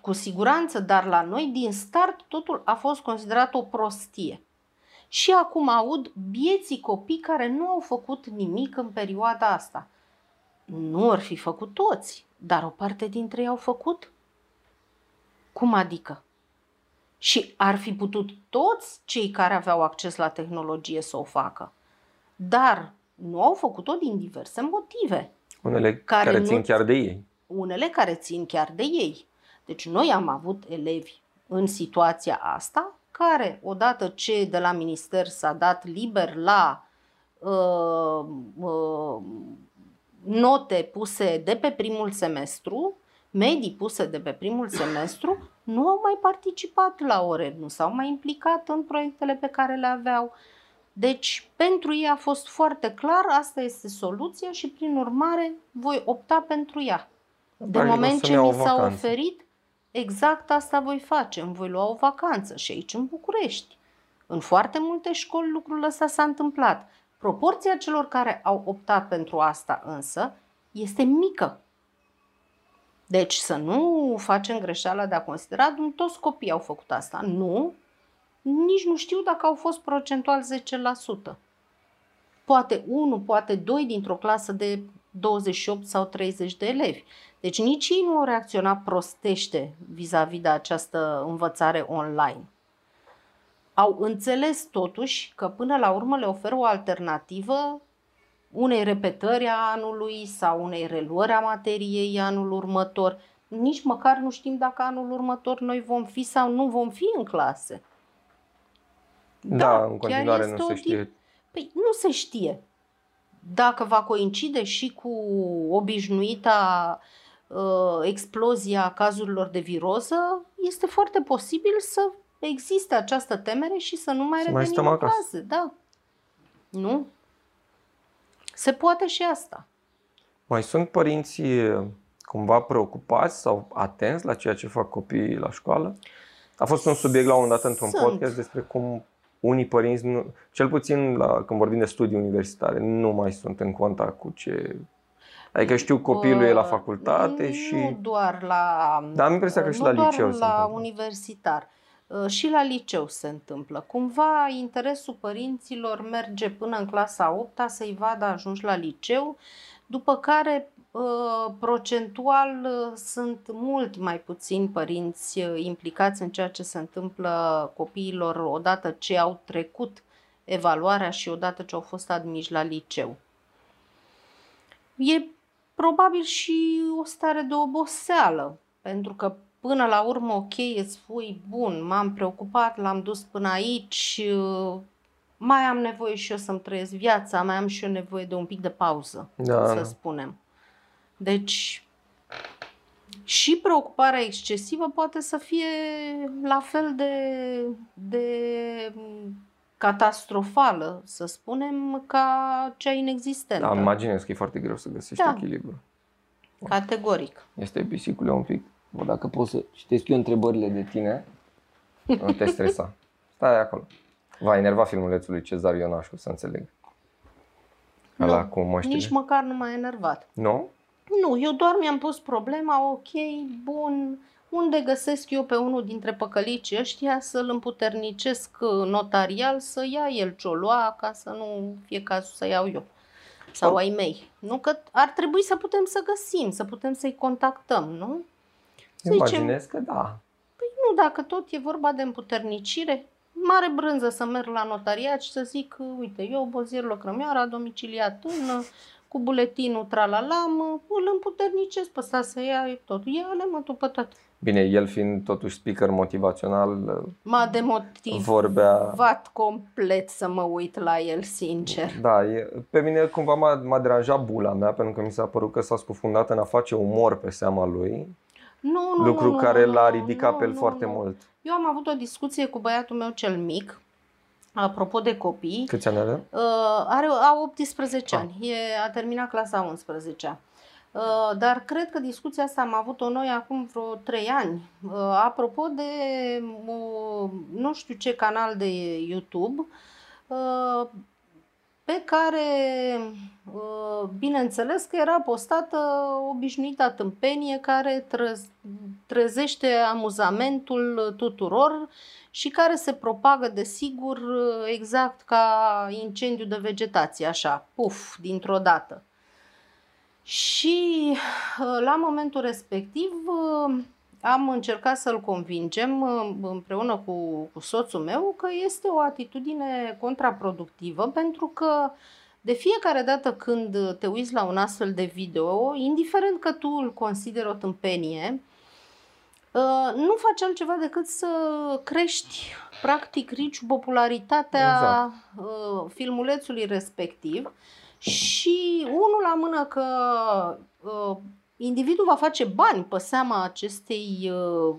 cu siguranță, dar la noi, din start, totul a fost considerat o prostie. Și acum aud bieții copii care nu au făcut nimic în perioada asta. Nu ar fi făcut toți, dar o parte dintre ei au făcut. Cum adică? Și ar fi putut toți cei care aveau acces la tehnologie să o facă. Dar nu au făcut-o din diverse motive Unele care care, nu- țin chiar de ei. unele care țin chiar de ei. Deci noi am avut elevi în situația asta care, odată ce de la minister s-a dat liber la uh, uh, note puse de pe primul semestru, medii puse de pe primul semestru, nu au mai participat la ore, nu s-au mai implicat în proiectele pe care le aveau. Deci, pentru ei a fost foarte clar, asta este soluția și, prin urmare, voi opta pentru ea. De Practic, o moment să-mi ce iau mi o s-a vacanță. oferit, exact asta voi face. Îmi voi lua o vacanță și aici în București. În foarte multe școli lucrul ăsta s-a întâmplat. Proporția celor care au optat pentru asta însă este mică. Deci să nu facem greșeala de a considera că toți copiii au făcut asta. Nu, nici nu știu dacă au fost procentual 10%. Poate 1, poate 2 dintr-o clasă de 28 sau 30 de elevi. Deci nici ei nu au reacționat prostește vis-a-vis de această învățare online. Au înțeles totuși că până la urmă le oferă o alternativă unei repetări a anului sau unei reluări a materiei anul următor. Nici măcar nu știm dacă anul următor noi vom fi sau nu vom fi în clase. Da, în chiar continuare este nu o se di- știe. Păi nu se știe. Dacă va coincide și cu obișnuita uh, explozia cazurilor de viroză, este foarte posibil să existe această temere și să nu mai Să mai revenim stăm în acasă. clase. Da. Nu? Se poate și asta. Mai sunt părinții cumva preocupați sau atenți la ceea ce fac copiii la școală? A fost un subiect la un moment dat într-un Sunt. podcast despre cum unii părinți, nu, cel puțin la, când vorbim de studii universitare, nu mai sunt în contact cu ce... Adică știu copilul e la Uh, facultate nu și... doar la... Dar am impresia că și nu la doar liceu se la întâmplă. universitar. Uh, Și la liceu se întâmplă. Cumva interesul părinților merge până în clasa 8 să-i vadă ajunși la liceu, după care uh, procentual uh, sunt mult mai puțini părinți uh, implicați în ceea ce se întâmplă copiilor odată ce au trecut evaluarea și odată ce au fost admiși la liceu. E probabil și o stare de oboseală, pentru că până la urmă, ok, îți spui, bun, m-am preocupat, l-am dus până aici, uh, mai am nevoie și eu să-mi trăiesc viața, mai am și eu nevoie de un pic de pauză, Da, să da. spunem. Deci, și preocuparea excesivă poate să fie la fel de, de catastrofală, să spunem, ca cea inexistentă. Da, imaginez că e foarte greu să găsești Da. echilibru. Categoric. Este pisicule un pic. Bă, dacă poți să citesc eu întrebările de tine, nu te stresa. Stai acolo. Va enerva filmulețul lui Cezar Ionașu, să înțeleg. Ăla Nu, cu măștile. Nici măcar nu m-a enervat. Nu? Nu, eu doar mi-am pus problema, ok, bun, unde găsesc eu pe unul dintre păcălicii ăștia să-l împuternicesc uh, notarial, să ia el ce-o lua, ca să nu fie cazul să iau eu. Sau Bun. ai mei. Nu că ar trebui să putem să găsim, să putem să-i contactăm, nu? Să zicem, Imaginez că da. nu, dacă tot e vorba de împuternicire, mare brânză să merg la notariat și să zic, uite, eu, Bozier Lăcrămioara, domiciliat în, cu buletinul tralala, mă, îl împuternicesc pe ăsta să ia totul. Ia-le, mă, tu pe tot. Bine, el fiind totuși speaker motivațional, M-a demotivat vorbea... complet să mă uit la el, sincer. Da, e, pe mine cumva m-a, m-a deranjat bula mea, pentru că mi s-a părut că s-a scufundat în a face umor pe seama lui, Nu, nu, lucru nu, care nu, l-a nu, ridicat nu, pe el nu, foarte nu. mult. Eu am avut o discuție cu băiatul meu cel mic, apropo de copii. Câți ani are? Uh, are, a 18 Ah. ani, e, a terminat clasa 11 uh, dar cred că discuția asta am avut-o noi acum vreo 3 ani. Uh, apropo de uh, nu știu ce canal de YouTube, uh, pe care, uh, bineînțeles că era postată obișnuita tâmpenie care trăz, trezește amuzamentul tuturor și care se propagă, desigur, exact ca incendiu de vegetație, așa, puf, dintr-o dată. Și uh, la momentul respectiv uh, am încercat să-l convingem uh, împreună cu, cu soțul meu că este o atitudine contraproductivă pentru că de fiecare dată când te uiți la un astfel de video, indiferent că tu îl consideri o tâmpenie, uh, nu faci altceva decât să crești, practic, rici popularitatea Exact. uh, filmulețului respectiv și unul la mână că uh, individul va face bani pe seama acestei uh,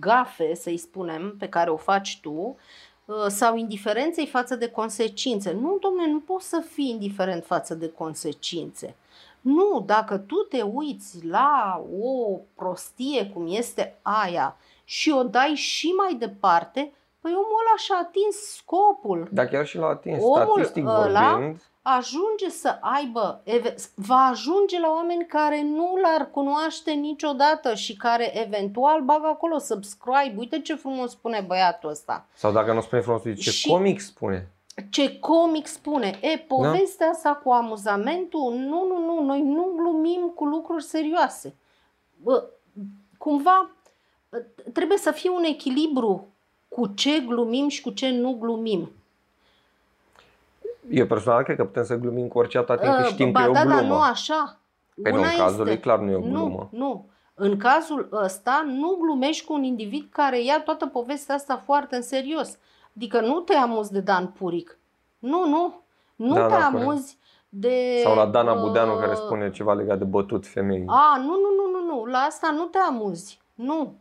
gafe, să-i spunem, pe care o faci tu, uh, sau indiferenței față de consecințe. Nu, domne, nu poți să fii indiferent față de consecințe. Nu, dacă tu te uiți la o prostie cum este aia și o dai și mai departe, păi omul ăla și-a atins scopul. Dar chiar și l-a atins, Omul statistic ăla- vorbind, Ajunge să aibă, eve- va ajunge la oameni care nu l-ar cunoaște niciodată și care eventual bagă acolo subscribe. Uite ce frumos spune băiatul ăsta. sau dacă nu spune frumos, zice Și- comic spune. Ce comic spune. E, povestea asta cu amuzamentul, nu, nu, nu, noi nu glumim cu lucruri serioase. Bă, cumva ă, trebuie să fie un echilibru cu ce glumim și cu ce nu glumim. Eu personal cred că putem să glumim cu orice atât timp cât Uh, știm ba că e o da, glumă. dar nu așa. Păi nu, Una în cazul este- lui clar nu e o glumă. Nu, nu. În cazul ăsta nu glumești cu un individ care ia toată povestea asta foarte în serios. Adică nu te amuzi de Dan Puric. Nu, nu. Nu Da, te da, corect. amuzi de... Sau la Dana uh, Budeanu care spune ceva legat de bătut femei. A, nu, nu, nu, nu, nu. La asta nu te amuzi. Nu.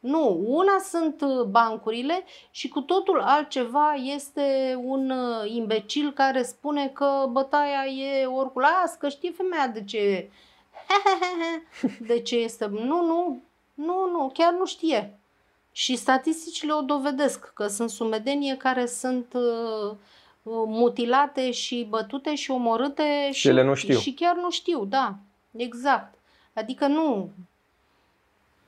Nu, una sunt uh, bancurile și cu totul altceva este un uh, imbecil care spune că bătaia e oricul. Las că știe femeia de ce de ce este. Nu, nu, nu, nu, chiar nu știe. Și statisticile o dovedesc că sunt sumedenie care sunt uh, uh, mutilate și bătute și omorâte Și ele nu știu. și chiar nu știu, da, exact. Adică nu,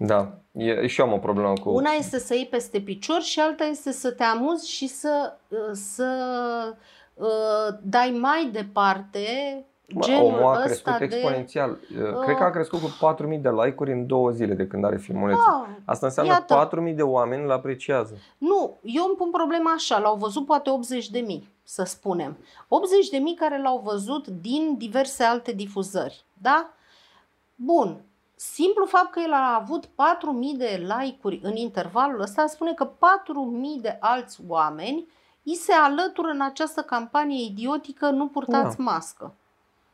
Da, e, și eu am o problemă cu... una este să iei peste picior și alta este să te amuzi și să, uh, să uh, dai mai departe Bă, genul omul a ăsta crescut de... exponențial. Cred că a crescut cu 4.000 de like-uri în două zile de când are filmulețul. Ah, Asta înseamnă iată. 4.000 de oameni îl apreciază. Nu, eu îmi pun problema așa, l-au văzut poate 80 de mii, să spunem. 80 de mii care l-au văzut din diverse alte difuzări, da? Bun, simplu fapt că el a avut 4.000 de like-uri în intervalul ăsta spune că 4.000 de alți oameni îi se alătură în această campanie idiotică nu purtați Da. mască.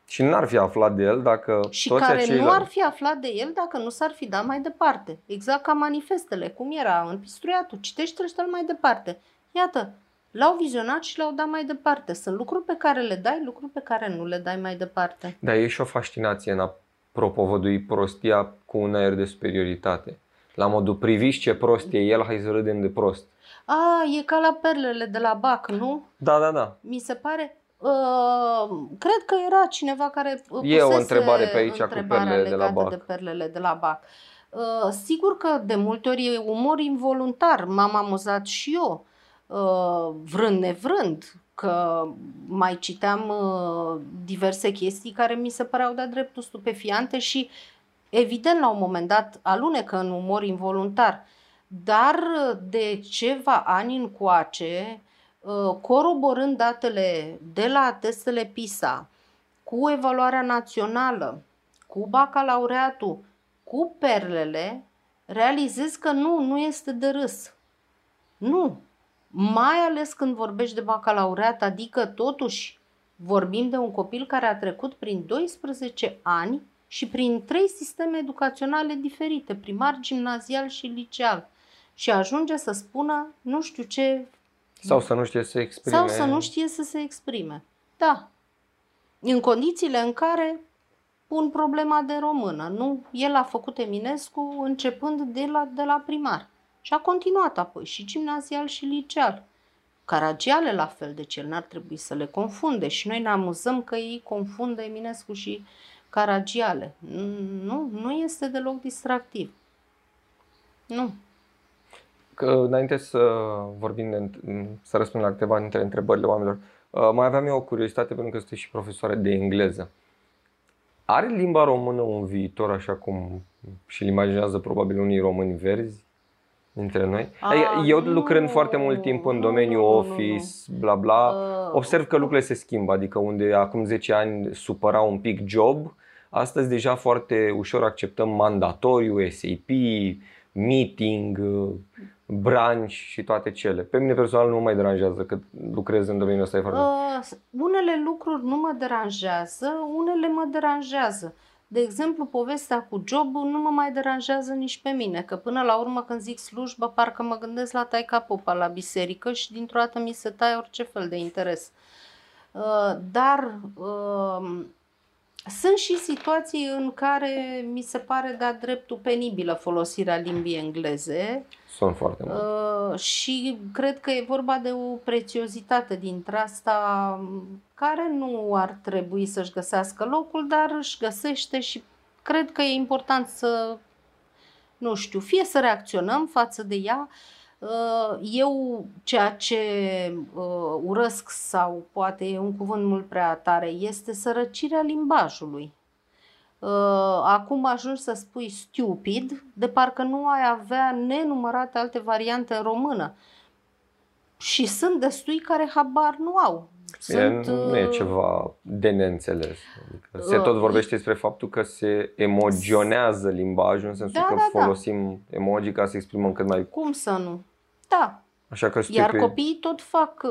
Și n-ar fi aflat de el dacă Și toți care acei nu ar fi aflat de el dacă nu s-ar fi dat mai departe. Exact ca manifestele, cum era în pistruiatul. Citește-l mai departe. Iată, L-au vizionat și l-au dat mai departe. Sunt lucruri pe care le dai, lucruri pe care nu le dai mai departe. Dar e și o fascinație în a propovădui prostia cu un aer de superioritate. La modul priviți ce prost e el, hai să râdem de prost. A, e ca la perlele de la BAC, nu? Da, da, da. Mi se pare... Uh, cred că era cineva care E o pusese întrebare pe aici cu întrebarea perlele de la legată BAC. de perlele de la BAC. Uh, sigur că de multe ori e umor involuntar. M-am amuzat și eu, uh, vrând nevrând, că mai citeam uh, diverse chestii care mi se păreau de-a dreptul stupefiante și evident la un moment dat alunecă în umor involuntar. Dar uh, de ceva ani încoace, uh, coroborând datele de la testele PISA, cu evaluarea națională, cu bacalaureatul, cu perlele, realizez că nu, nu este de râs. Nu. Mai ales când vorbești de bacalaureat, adică totuși vorbim de un copil care a trecut prin 12 ani și prin trei sisteme educaționale diferite, primar, gimnazial și liceal. Și ajunge să spună nu știu ce Sau să nu știe să se exprime. sau să nu știe să se exprime. Da. În condițiile în care pun problema de română. Nu, el a făcut Eminescu începând de la, de la primar. Și a continuat apoi și gimnazial și liceal. Caragiale la fel, deci el n-ar trebui să le confunde și noi ne amuzăm că ei confundă Eminescu și Caragiale. Nu, nu este deloc distractiv. Nu. Că înainte să vorbim, de, să răspund la câteva dintre întrebările oamenilor, uh, mai aveam eu o curiozitate pentru că sunteți și profesoare de engleză. Are limba română un viitor așa cum și-l imaginează probabil unii români verzi dintre noi? A, Adică eu nu, lucrând foarte mult timp în nu, domeniul nu, nu, office, bla bla, Uh, observ că lucrurile se schimbă, adică unde acum 10 ani supăra un pic job, astăzi deja foarte ușor acceptăm mandatoriu, SAP, meeting, uh, branch și toate cele. Pe mine personal nu mă mai deranjează că lucrez în domeniul ăsta e foarte... Uh, unele lucruri nu mă deranjează, unele mă deranjează. De exemplu, povestea cu jobul nu mă mai deranjează nici pe mine, că până la urmă când zic slujbă, parcă mă gândesc la taica popa la biserică și dintr-o dată mi se taie orice fel de interes. Uh, dar uh, sunt și situații în care mi se pare de-a dreptul penibilă folosirea limbii engleze, Sunt foarte mult. Uh, și cred că e vorba de o prețiozitate dintre asta m, care nu ar trebui să-și găsească locul, dar își găsește și cred că e important să, nu știu, fie să reacționăm față de ea. Uh, Eu ceea ce uh, urăsc sau poate e un cuvânt mult prea tare este sărăcirea limbajului. Uh, acum ajungi să spui stupid, de parcă nu ai avea nenumărate alte variante în română. Și sunt destui care habar nu au. Bine, Sunt, nu e uh, ceva de neînțeles. Adică se uh, tot vorbește despre faptul că se emogionează limbajul, în sensul Da, că da, da. folosim emoji ca să exprimăm cât mai... Cum să nu? Da. Așa că Iar stupid- copiii tot fac uh,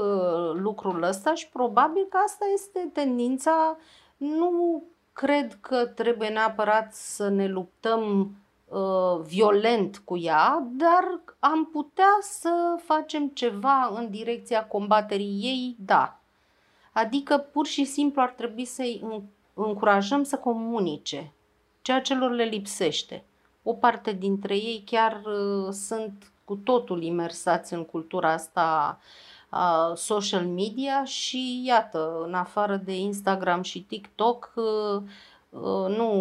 lucrul ăsta și probabil că asta este tendința. Nu cred că trebuie neapărat să ne luptăm uh, violent cu ea, dar am putea să facem ceva în direcția combaterii ei, da. Adică pur și simplu ar trebui să-i în- încurajăm să comunice ceea ce lor le lipsește. O parte dintre ei chiar uh, sunt cu totul imersați în cultura asta a social media și iată, în afară de Instagram și TikTok, uh, uh, nu,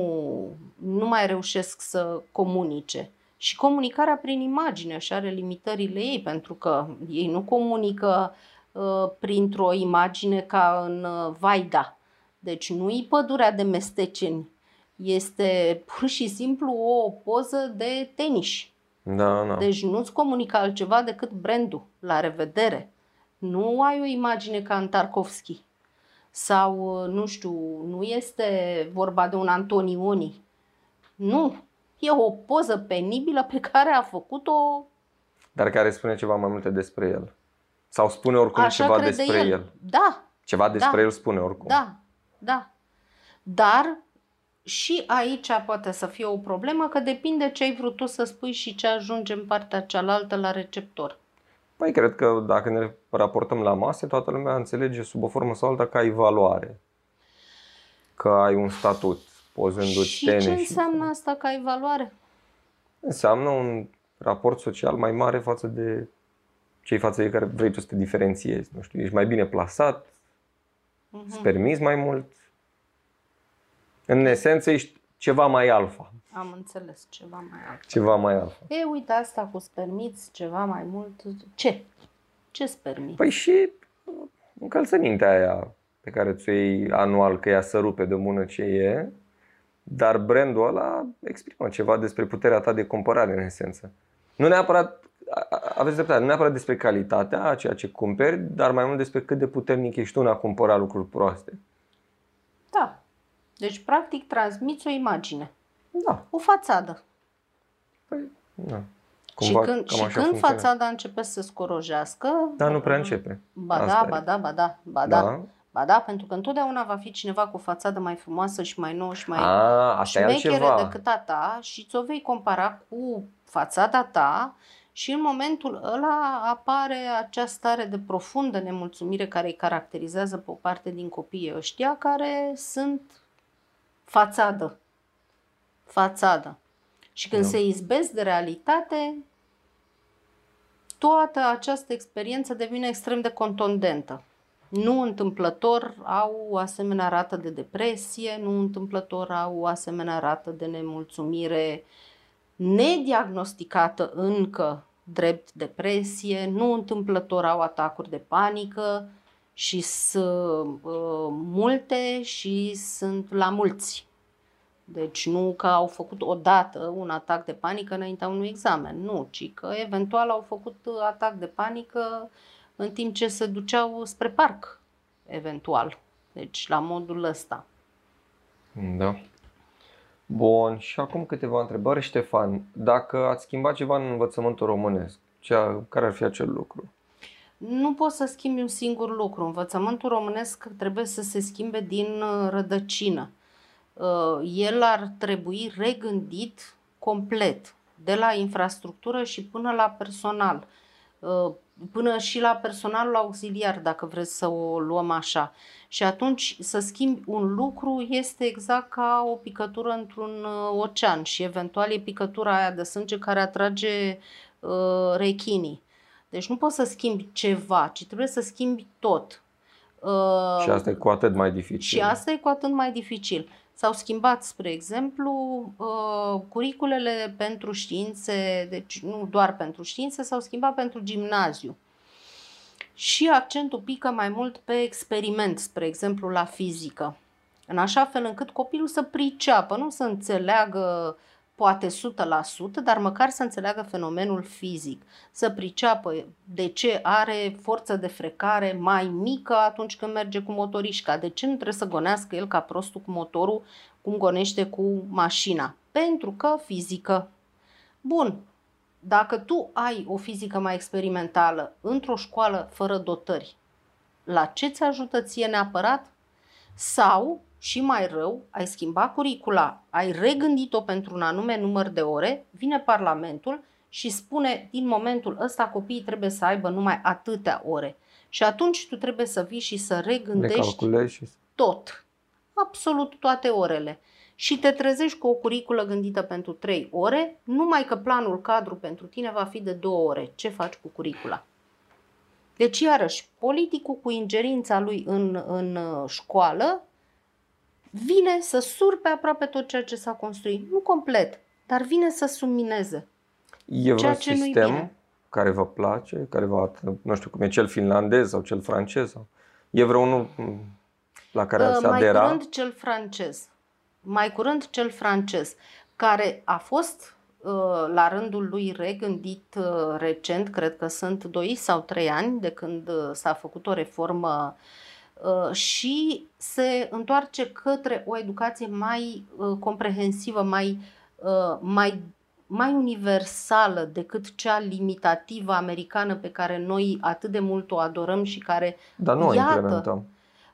nu mai reușesc să comunice. Și comunicarea prin imagine și are limitările ei, pentru că ei nu comunică uh, printr-o imagine ca în uh, Vaida. Deci nu-i pădurea de mesteceni, este pur și simplu o poză de tenis. Da, da. Deci nu-ți comunică altceva decât brandul. La revedere. Nu ai o imagine ca în Tarkovski. Sau, nu știu, nu este vorba de un Antonioni. Nu. E o poză penibilă pe care a făcut-o Dar care spune ceva mai multe despre el. Sau spune oricum așa ceva crede despre el. el. Da, Ceva despre Da. el spune oricum. da, da. Dar și aici poate să fie o problemă că depinde ce ai vrut tu să spui și ce ajunge în partea cealaltă la receptor. Păi cred că dacă ne raportăm la mase, toată lumea înțelege sub o formă sau alta că ai valoare, că ai un statut, pozându-ți Și tene ce și- înseamnă asta că ai valoare? Înseamnă un raport social mai mare față de cei față de care vrei tu să te diferențiezi. Nu știu, ești mai bine plasat, Mhm. îți permiți mai mult. În esență ești ceva mai alfa. Am înțeles ceva mai alt. Ceva mai alfa. E, uite, asta cu îți permiți ceva mai mult. Ce? Ce-ți permiți? Păi și încălțămintea aia pe care ți-o iei anual, că ea să rupe de mână ce e, dar brandul ăla exprimă ceva despre puterea ta de cumpărare în esență. Nu neapărat, a- a- aveți dreptate, nu neapărat despre calitatea a ceea ce cumperi, dar mai mult despre cât de puternic ești tu în a cumpăra lucruri proaste. Da. Deci, practic, transmiți o imagine. Da, O fațadă. păi, da. și Cumva când, cam și așa când funcționează. fațada începe să scorojească... Dar nu prea începe. Ba Asta da, e. ba da, ba da, ba da. Da. Ba da, pentru că întotdeauna va fi cineva cu o fațadă mai frumoasă și mai nouă și mai A, asta e șmechere altceva. decât a ta și ți-o vei compara cu fațada ta și în momentul ăla apare acea stare de profundă nemulțumire care îi caracterizează pe o parte din copiii ăștia care sunt fațadă. Fațadă. Și când Da. se izbesc de realitate, toată această experiență devine extrem de contundentă. Nu întâmplător au o asemenea rată de depresie, nu întâmplător au o asemenea rată de nemulțumire nediagnosticată încă drept depresie, nu întâmplător au atacuri de panică și sunt uh, multe și sunt la mulți. Deci nu că au făcut odată un atac de panică înaintea unui examen, nu, ci că eventual au făcut uh, atac de panică în timp ce se duceau spre parc, eventual. Deci la modul ăsta. Da. Bun, și acum câteva întrebări, Ștefan. Dacă ați schimbat ceva în învățământul românesc, cea, care ar fi acel lucru? Nu poți să schimbi un singur lucru. Învățământul românesc trebuie să se schimbe din uh, rădăcină. Uh, El ar trebui regândit complet, de la infrastructură și până la personal. Uh, Până și la personalul auxiliar, dacă vreți să o luăm așa. Și atunci să schimbi un lucru este exact ca o picătură într-un uh, ocean și eventual e picătura aia de sânge care atrage uh, rechinii. Deci nu poți să schimbi ceva, ci trebuie să schimbi tot. Uh, Și asta e cu atât mai dificil. și asta e cu atât mai dificil. S-au schimbat, spre exemplu, uh, curiculele pentru științe, deci nu doar pentru științe, s-au schimbat pentru gimnaziu. Și accentul pică mai mult pe experiment, spre exemplu la fizică. În așa fel încât copilul să priceapă, nu să înțeleagă poate 100%, dar măcar să înțeleagă fenomenul fizic, să priceapă de ce are forță de frecare mai mică atunci când merge cu motorișca, de ce nu trebuie să gonească el ca prostul cu motorul cum gonește cu mașina. Pentru că fizică. Bun, dacă tu ai o fizică mai experimentală într-o școală fără dotări, la ce ți ajută ție neapărat? Sau, și mai rău, ai schimbat curicula, ai regândit-o pentru un anume număr de ore, vine Parlamentul și spune din momentul ăsta copiii trebuie să aibă numai atâtea ore. Și atunci tu trebuie să vii și să Le regândești calculezi și... tot, absolut toate orele. Și te trezești cu o curiculă gândită pentru 3 ore, numai că planul cadru pentru tine va fi de 2 ore. Ce faci cu curicula? Deci, iarăși, politicul cu ingerința lui în, în uh, școală vine să surpe aproape tot ceea ce s-a construit. Nu complet, dar vine să submineze. E Ceea vreun ce nu-i sistem bine. care vă place, care vă, nu știu cum e cel finlandez sau cel francez? Sau... E vreunul m, la care ați Uh, mai adera? curând cel francez. Mai curând cel francez, care a fost uh, la rândul lui regândit uh, recent, cred că sunt 2 sau 3 ani de când uh, s-a făcut o reformă uh, și se întoarce către o educație mai uh, comprehensivă, mai, uh, mai, mai universală decât cea limitativă americană pe care noi atât de mult o adorăm și care Dar nu o Iată. implementăm.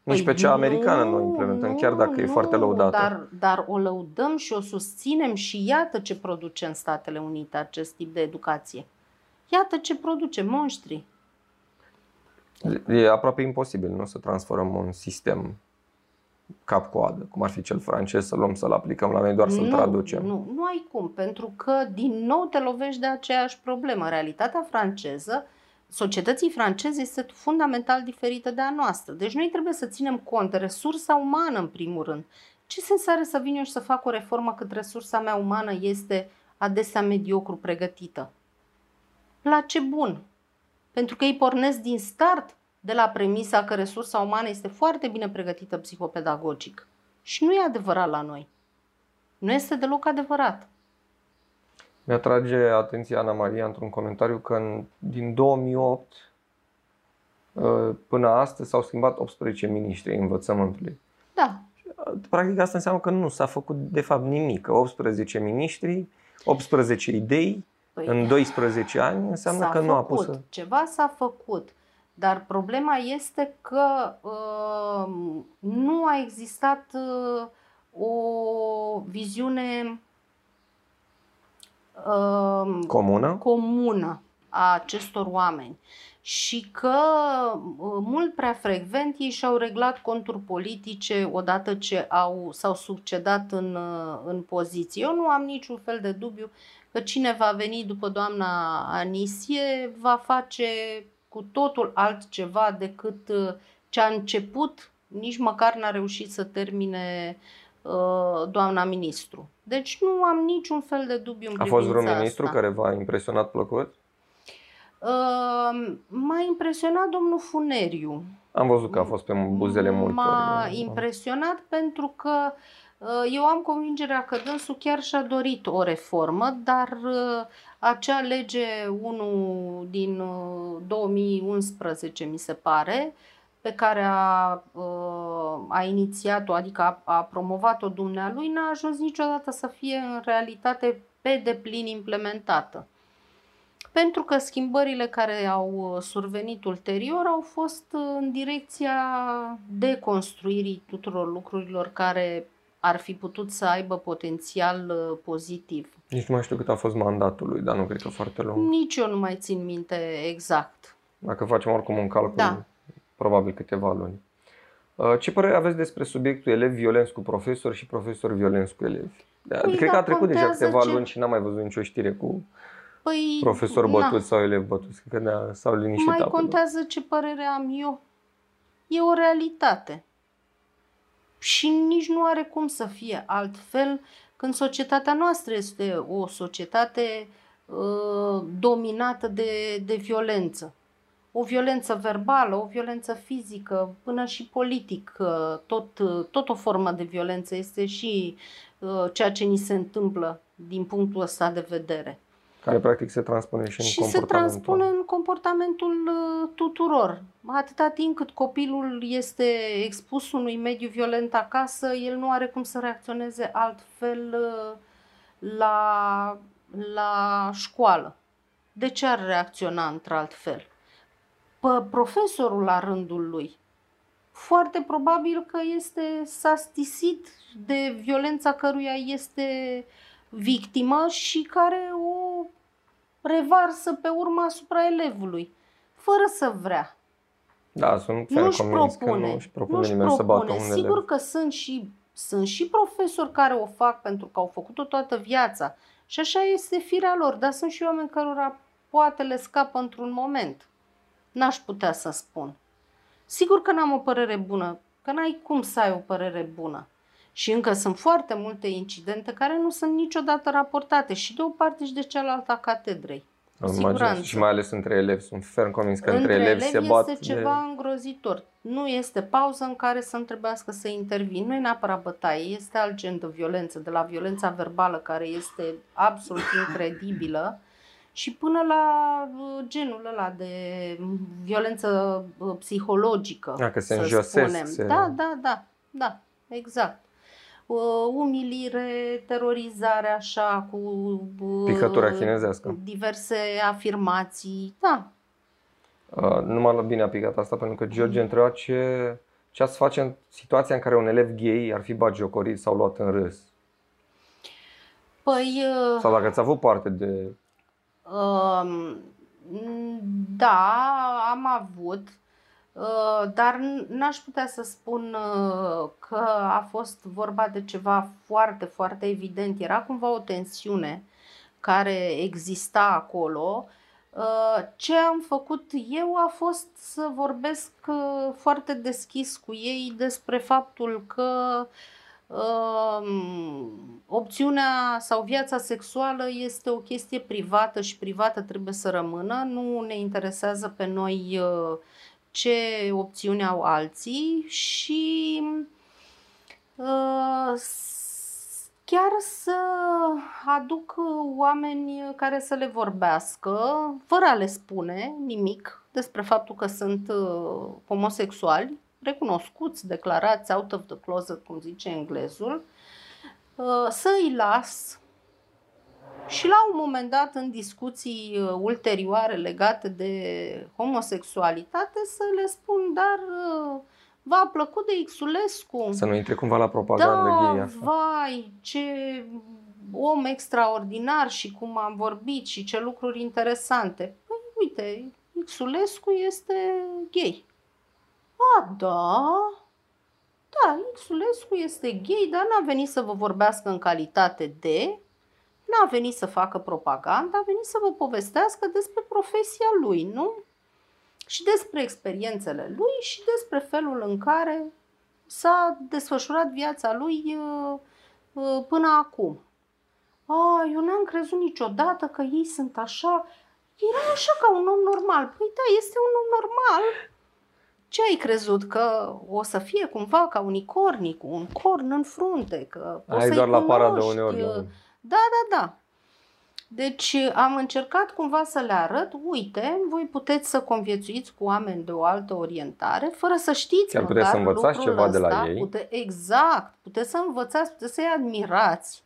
Nici Păi pe cea americană nu o nu, implementăm, nu, chiar dacă e nu, foarte lăudată. Dar, dar o lăudăm și o susținem și iată ce produce în Statele Unite acest tip de educație. Iată ce produce monștri. E aproape imposibil, nu, să transformăm un sistem cap-coadă, cum ar fi cel francez, să luăm să-l aplicăm la noi, doar să-l nu, traducem. Nu, nu ai cum, pentru că din nou te lovești de aceeași problemă. Realitatea franceză, societății franceze este fundamental diferită de a noastră. Deci noi trebuie să ținem cont de resursa umană în primul rând. Ce sens are să vin eu și să fac o reformă cât resursa mea umană este adesea mediocru pregătită? La ce bun? Pentru că ei pornesc din start de la premisa că resursa umană este foarte bine pregătită psihopedagogic. Și nu e adevărat la noi. Nu este deloc adevărat. Mi-atrage atenția Ana Maria într-un comentariu că în, din 2008 uh, până astăzi s-au schimbat 18 miniștri învățământului. Da. Practic asta înseamnă că nu s-a făcut de fapt nimic. 18 miniștri, 18 idei păi, în 12 ani înseamnă că nu a pus... Ceva s-a făcut. Dar problema este că uh, nu a existat uh, o viziune uh, comună? comună a acestor oameni și că uh, mult prea frecvent ei și-au reglat conturi politice odată ce au, s-au succedat în, uh, în poziție. Eu nu am niciun fel de dubiu că cine va veni după doamna Anisie va face cu totul altceva decât uh, ce a început, nici măcar n-a reușit să termine uh, doamna ministru. Deci nu am niciun fel de dubiu în A fost vreun ministru asta. care v-a impresionat plăcut? Uh, m-a impresionat domnul Funeriu. Am văzut că a fost pe buzele multor. M-a impresionat pentru că uh, eu am convingerea că dânsul chiar și-a dorit o reformă, dar uh, acea lege 1 din 2011, uh, mi se pare, pe care a, uh, a inițiat-o, adică a, a promovat-o dumnealui, n-a ajuns niciodată să fie în realitate pe deplin implementată. Pentru că schimbările care au uh, survenit ulterior au fost în direcția deconstruirii tuturor lucrurilor care ar fi putut să aibă potențial pozitiv. Nici nu mai știu cât a fost mandatul lui, dar nu cred că foarte lung. Nici eu nu mai țin minte exact. Dacă facem oricum un calcul, da. probabil câteva luni. Uh, ce părere aveți despre subiectul elevi violenți cu profesori și profesori violenți cu elevi? Păi, cred da, că a trecut deja câteva ce... luni și n-am mai văzut nicio știre cu păi, profesor bătuți sau elevi bătuți. Cred că s-au liniștit Mai apă, contează ce părere am eu. E o realitate. Și nici nu are cum să fie altfel când societatea noastră este o societate uh, dominată de, de violență. O violență verbală, o violență fizică, până și politic, tot, tot o formă de violență este și uh, ceea ce ni se întâmplă din punctul ăsta de vedere. Care practic se transpune și în și se transpune în comportamentul uh, tuturor. Atâta timp cât copilul este expus unui mediu violent acasă, el nu are cum să reacționeze altfel uh, la, la școală. De ce ar reacționa într-altfel? Pă, profesorul la rândul lui, foarte probabil că este s-a stisit de violența căruia este victimă și care o revarsă pe urma asupra elevului, fără să vrea. Da, sunt nu-și propune, că nu și propune nu-și propune. să bată un Sigur elev. că sunt și, sunt și profesori care o fac pentru că au făcut-o toată viața și așa este firea lor, dar sunt și oameni care poate le scapă într-un moment. N-aș putea să spun. Sigur că n-am o părere bună, că n-ai cum să ai o părere bună. Și încă sunt foarte multe incidente care nu sunt niciodată raportate și de o parte și de cealaltă a catedrei. Siguranță. Și mai ales între elevi. Sunt ferm convins că între, între elevi, elevi se bat este ceva de... îngrozitor. Nu este pauză în care să trebuiască să intervin. Nu e neapărat bătaie, este alt gen de violență, de la violența verbală care este absolut incredibilă și până la uh, genul ăla de violență uh, psihologică. Dacă se să spunem. Se... Da, da, da, da, exact uh, umilire, terorizare așa, cu uh, picătura chinezească. diverse afirmații, da. Uh, nu m-a bine a picat asta pentru că George întreba ce, ce ați face în situația în care un elev gay ar fi bagiocorit sau luat în râs. Păi... Uh, sau dacă ați avut parte de... Uh, da, am avut. Uh, dar n-aș putea să spun uh, că a fost vorba de ceva foarte, foarte evident. Era cumva o tensiune care exista acolo. Uh, ce am făcut eu a fost să vorbesc foarte deschis cu ei despre faptul că opțiunea sau viața sexuală este o chestie privată și privată trebuie să rămână. Nu ne interesează pe noi uh, ce opțiuni au alții și uh, chiar să aduc oameni care să le vorbească, fără a le spune nimic despre faptul că sunt uh, homosexuali, recunoscuți, declarați out of the closet, cum zice englezul, uh, să îi las și la un moment dat, în discuții uh, ulterioare legate de homosexualitate, să le spun, dar uh, v-a plăcut de Xulescu? Să nu intre cumva la propagandă da, gay asta. vai, ce om extraordinar și cum am vorbit și ce lucruri interesante. Păi, uite, Xulescu este gay. A, da, da, Xulescu este gay, dar n-a venit să vă vorbească în calitate de, N-a venit să facă propaganda, a venit să vă povestească despre profesia lui, nu? Și despre experiențele lui și despre felul în care s-a desfășurat viața lui uh, uh, până acum. A, eu n-am crezut niciodată că ei sunt așa. Era așa ca un om normal. Păi da, este un om normal. Ce ai crezut? Că o să fie cumva ca unicornii cu un corn în frunte? Că o Ai doar la paradă uneori. Uh, da, da, da. Deci am încercat cumva să le arăt, uite, voi puteți să conviețuiți cu oameni de o altă orientare, fără să știți Chiar puteți să învățați ceva ăsta, de la ei. Pute, exact, puteți să învățați, puteți să-i admirați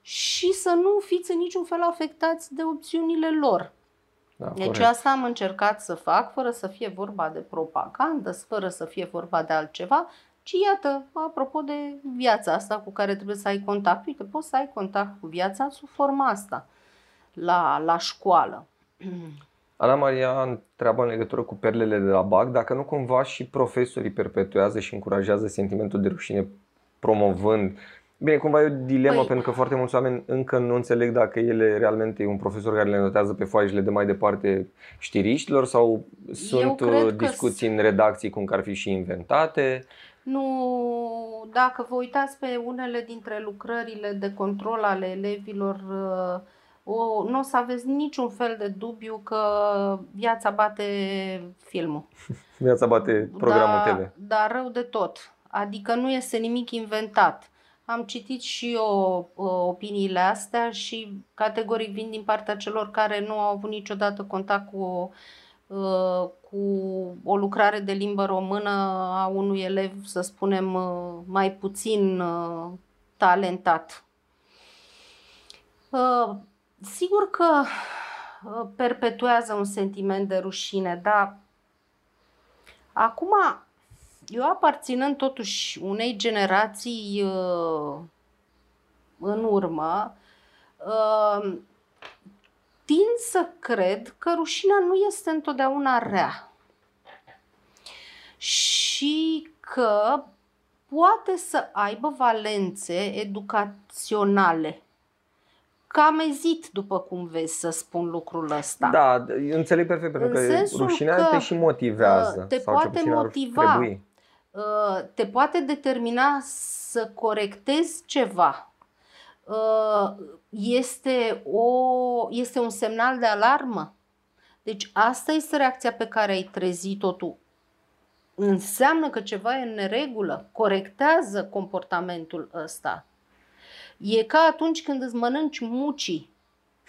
și să nu fiți în niciun fel afectați de opțiunile lor. Da, deci corect. asta am încercat să fac, fără să fie vorba de propagandă, fără să fie vorba de altceva, ci iată, apropo de viața asta cu care trebuie să ai contact, uite, poți să ai contact cu viața sub forma asta, la, la școală. Ana Maria întreabă în legătură cu perlele de la BAC, dacă nu cumva și profesorii perpetuează și încurajează sentimentul de rușine promovând Bine, cumva e o dilemă păi, pentru că foarte mulți oameni încă nu înțeleg dacă ele realmente e un profesor care le notează pe foaie și le dă mai departe știriștilor sau sunt discuții în redacții cum că ar fi și inventate. Nu, dacă vă uitați pe unele dintre lucrările de control ale elevilor, uh, o, nu o să aveți niciun fel de dubiu că viața bate filmul. Viața bate programul da, TV. Dar rău de tot. Adică nu este nimic inventat. Am citit și eu uh, opiniile astea și categoric vin din partea celor care nu au avut niciodată contact cu Uh, cu o lucrare de limbă română a unui elev, să spunem, uh, mai puțin uh, talentat. Sigur că perpetuează un sentiment de rușine, dar acum eu aparținând totuși unei generații în urmă, tind să cred că rușinea nu este întotdeauna rea și că poate să aibă valențe educaționale. Cam ezit, după cum vezi, să spun lucrul ăsta. Da, înțeleg perfect, pentru că rușinea că te și motivează. Te sau poate motiva, uh, te poate determina să corectezi ceva Uh, este, o, este un semnal de alarmă. Deci asta este reacția pe care ai trezit-o tu. Înseamnă că ceva e în neregulă, corectează comportamentul ăsta. E ca atunci când îți mănânci mucii.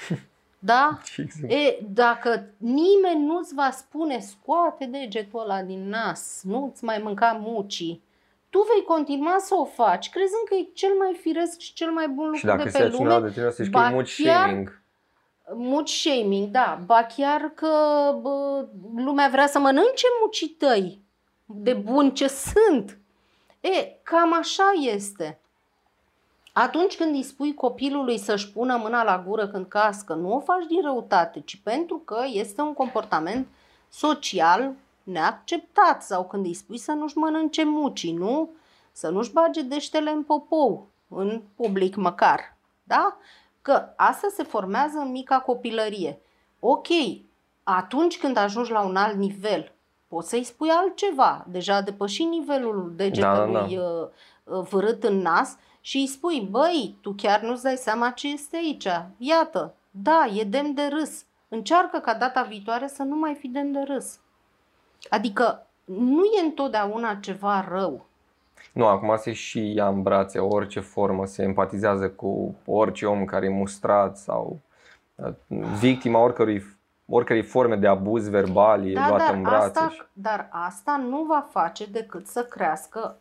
Da? E, dacă nimeni nu-ți va spune scoate degetul ăla din nas, nu-ți mai mânca mucii, tu vei continua să o faci, crezând că e cel mai firesc și cel mai bun lucru și dacă de pe lume. de tine, să zici că e mood shaming. Mood shaming, da. Ba chiar că bă, lumea vrea să mănânce mucii tăi de bun ce sunt. E, cam așa este. Atunci când îi spui copilului să-și pună mâna la gură când cască, nu o faci din răutate, ci pentru că este un comportament social neacceptat sau când îi spui să nu-și mănânce mucii, nu? Să nu-și bage deștele în popou, în public măcar, da? Că asta se formează în mica copilărie. Ok, atunci când ajungi la un alt nivel, poți să-i spui altceva. Deja a depășit nivelul degetelui da, da, da. vârât în nas și îi spui, băi, tu chiar nu-ți dai seama ce este aici. Iată, da, e demn de râs. Încearcă ca data viitoare să nu mai fi demn de râs. Adică nu e întotdeauna ceva rău. Nu, acum se și ia în brațe orice formă, se empatizează cu orice om care e mustrat sau uh, victima oricărui, oricărei forme de abuz verbal e da, luată în brațe. Asta, și... Dar asta nu va face decât să crească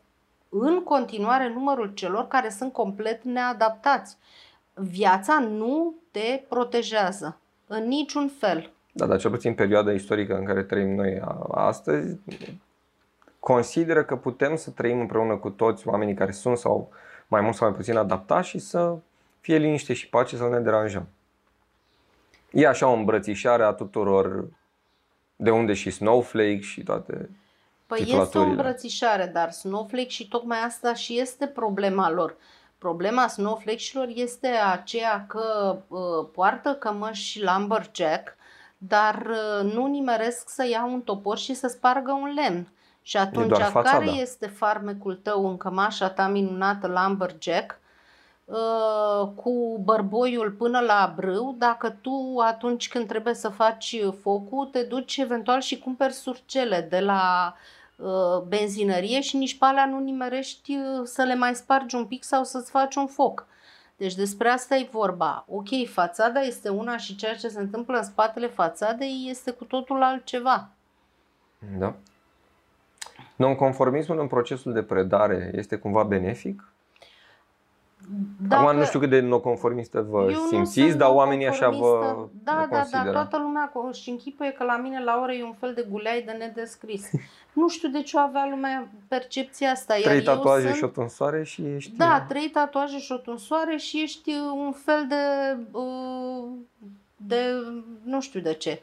în continuare numărul celor care sunt complet neadaptați. Viața nu te protejează în niciun fel. Da, dar cel puțin perioada istorică în care trăim noi astăzi, consideră că putem să trăim împreună cu toți oamenii care sunt sau mai mult sau mai puțin adaptați și să fie liniște și pace să nu ne deranjăm. E așa o îmbrățișare a tuturor de unde și Snowflake și toate Păi este o îmbrățișare, dar Snowflake și tocmai asta și este problema lor. Problema snowflake-șilor este aceea că uh, poartă cămăși lumberjack, dar uh, nu nimeresc să ia un topor și să spargă un lemn. Și atunci, care este farmecul tău în cămașa ta minunată lumberjack, uh, cu bărboiul până la brâu, dacă tu atunci când trebuie să faci focul, te duci eventual și cumperi surcele de la uh, Uh, benzinărie și nici pe alea nu nimerești uh, să le mai spargi un pic sau să-ți faci un foc. Deci despre asta e vorba. Ok, fațada este una și ceea ce se întâmplă în spatele fațadei este cu totul altceva. Da. Nonconformismul în procesul de predare este cumva benefic? Dacă, Acum nu știu cât de nonconformistă vă simțiți, dar oamenii așa vă Da, vă da, da, toată lumea și închipuie că la mine la oră e un fel de guleai de nedescris. nu știu de ce o avea lumea percepția asta. Iar trei tatuaje sunt... și o tunsoare și ești... Da, trei tatuaje și o tunsoare și ești un fel de... Uh, de nu știu de ce.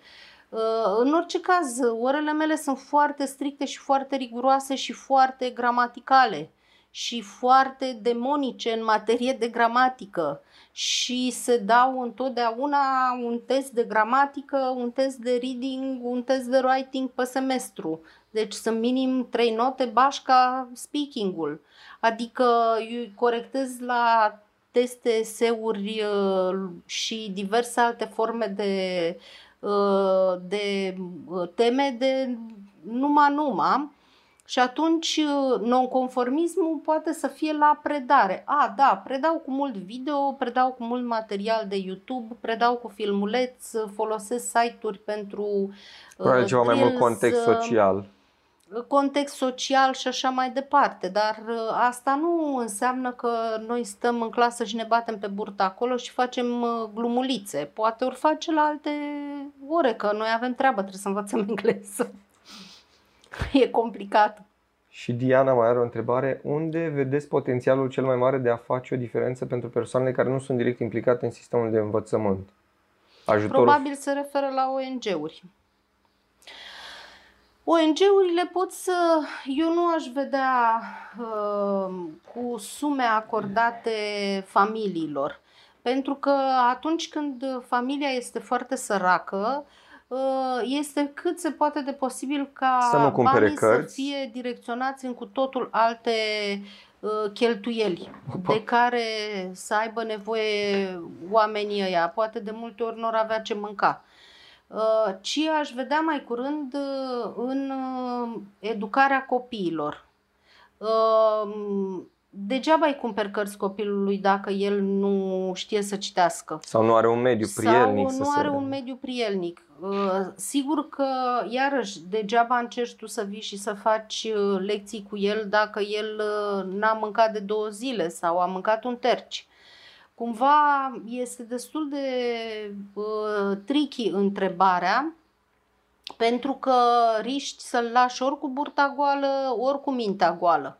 Uh, în orice caz, orele mele sunt foarte stricte și foarte riguroase și foarte gramaticale și foarte demonice în materie de gramatică și se dau întotdeauna un test de gramatică, un test de reading, un test de writing pe semestru. Deci sunt minim trei note bașca speaking-ul. Adică eu corectez la teste, seuri uh, și diverse alte forme de, uh, de uh, teme de numai numai și atunci uh, nonconformismul poate să fie la predare. A, da, predau cu mult video, predau cu mult material de YouTube, predau cu filmuleț, folosesc site-uri pentru uh, Probabil ceva mai mult context social. Context social și așa mai departe, dar uh, asta nu înseamnă că noi stăm în clasă și ne batem pe burtă acolo și facem uh, glumulițe. Poate ori face la alte ore, că noi avem treabă, trebuie să învățăm engleză. e complicat. Și Diana mai are o întrebare. Unde vedeți potențialul cel mai mare de a face o diferență pentru persoanele care nu sunt direct implicate în sistemul de învățământ? Ajutorul... Probabil se referă la ONG-uri. ONG-urile pot să. Eu nu aș vedea uh, cu sume acordate familiilor. Pentru că atunci când familia este foarte săracă, uh, Uh, este cât se poate de posibil ca să nu banii cărți. să fie direcționați în cu totul alte uh, cheltuieli Opa. de care să aibă nevoie oamenii ăia. Poate de multe ori nu avea ce mânca. Uh, ci aș vedea mai curând în educarea copiilor degeaba îi cumperi cărți copilului dacă el nu știe să citească. Sau nu are un mediu prielnic. Sau nu are un mediu prielnic. Uh, sigur că, iarăși, degeaba încerci tu să vii și să faci uh, lecții cu el dacă el uh, n-a mâncat de două zile sau a mâncat un terci. Cumva este destul de uh, tricky întrebarea pentru că riști să-l lași ori cu burta goală, ori cu mintea goală.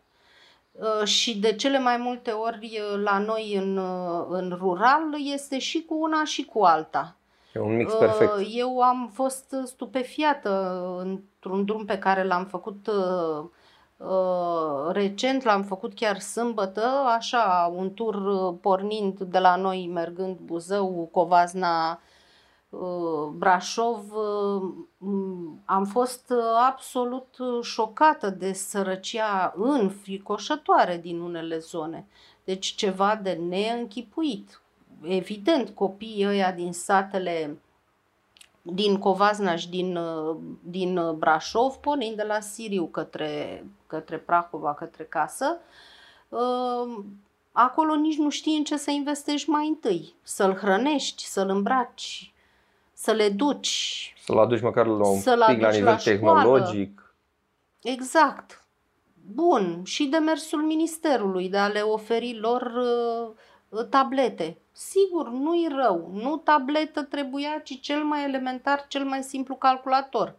Uh, și de cele mai multe ori uh, la noi în, uh, în rural este și cu una și cu alta. E un mix perfect. Uh, Eu am fost stupefiată într-un drum pe care l-am făcut uh, uh, recent, l-am făcut chiar sâmbătă, așa, un tur uh, pornind de la noi, mergând Buzău, Covazna, uh, Brașov. uh, m- Am fost uh, absolut uh, șocată de sărăcia înfricoșătoare din unele zone. Deci ceva de neînchipuit. Evident, copiii ăia din satele din Covazna și din, uh, din uh, Brașov, pornind de la Siriu către, către Prahova, către casă, uh, acolo nici nu știi în ce să investești mai întâi. Să-l hrănești, să-l îmbraci, să le duci. Să-l aduci măcar la un Să-l pic la aduci nivel la școală. tehnologic. Exact. Bun. Și demersul ministerului de a le oferi lor uh, tablete. Sigur, nu-i rău. Nu tabletă trebuia, ci cel mai elementar, cel mai simplu calculator.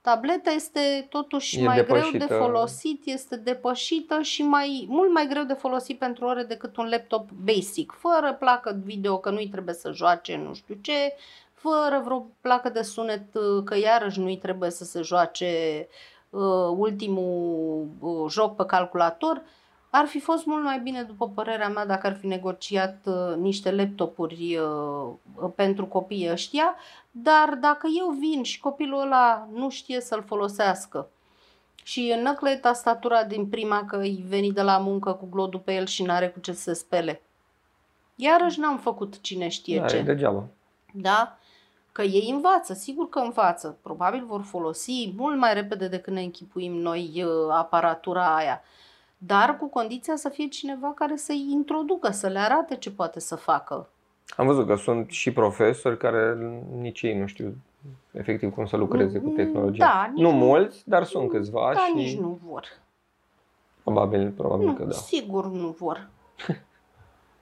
Tableta este totuși E mai greu de depășită. folosit, este depășită și mai, mult mai greu de folosit pentru ore decât un laptop basic, fără placă video că nu-i trebuie să joace nu știu ce, fără vreo placă de sunet uh, că iarăși nu-i trebuie să se joace uh, ultimul uh, joc pe calculator, ar fi fost mult mai bine, după părerea mea, dacă ar fi negociat uh, niște laptopuri uh, uh, pentru copiii ăștia, dar dacă eu vin și copilul ăla nu știe să-l folosească și înăclă tastatura din prima că îi veni de la muncă cu glodul pe el și n-are cu ce să se spele, iarăși n-am făcut cine știe Da, ce. e degeaba. Da? Că ei învață, sigur că învață. Probabil vor folosi mult mai repede decât ne închipuim noi uh, aparatura aia. Dar cu condiția să fie cineva care să-i introducă, să le arate ce poate să facă. Am văzut că sunt și profesori care nici ei nu știu efectiv cum să lucreze cu Mm, tehnologia. da, nici nu nu- mulți, dar sunt câțiva Dar și nici nu vor. probabil, probabil Nu, că da. sigur nu vor.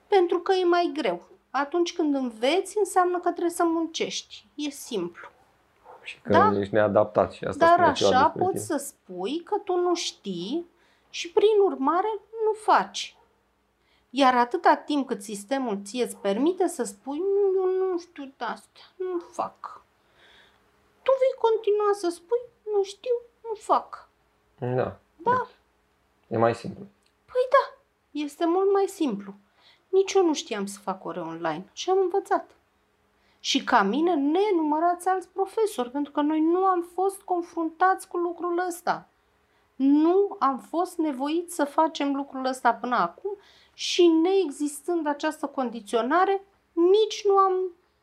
Pentru că e mai greu. Atunci când înveți, înseamnă că trebuie să muncești. E simplu. Și că Da. ești neadaptat și asta Dar spune ceva așa despre poți tine. să spui că tu nu știi și prin urmare nu faci. Iar atâta timp cât sistemul ție îți permite să spui "Nu, eu nu știu de astea, nu fac. Tu vei continua să spui nu știu, nu fac. Da. Da. E mai simplu. Păi da, este mult mai simplu. Nici eu nu știam să fac ore online și am învățat. Și ca mine, nenumărați alți profesori, pentru că noi nu am fost confruntați cu lucrul ăsta. Nu am fost nevoiți să facem lucrul ăsta până acum și neexistând această condiționare, nici nu am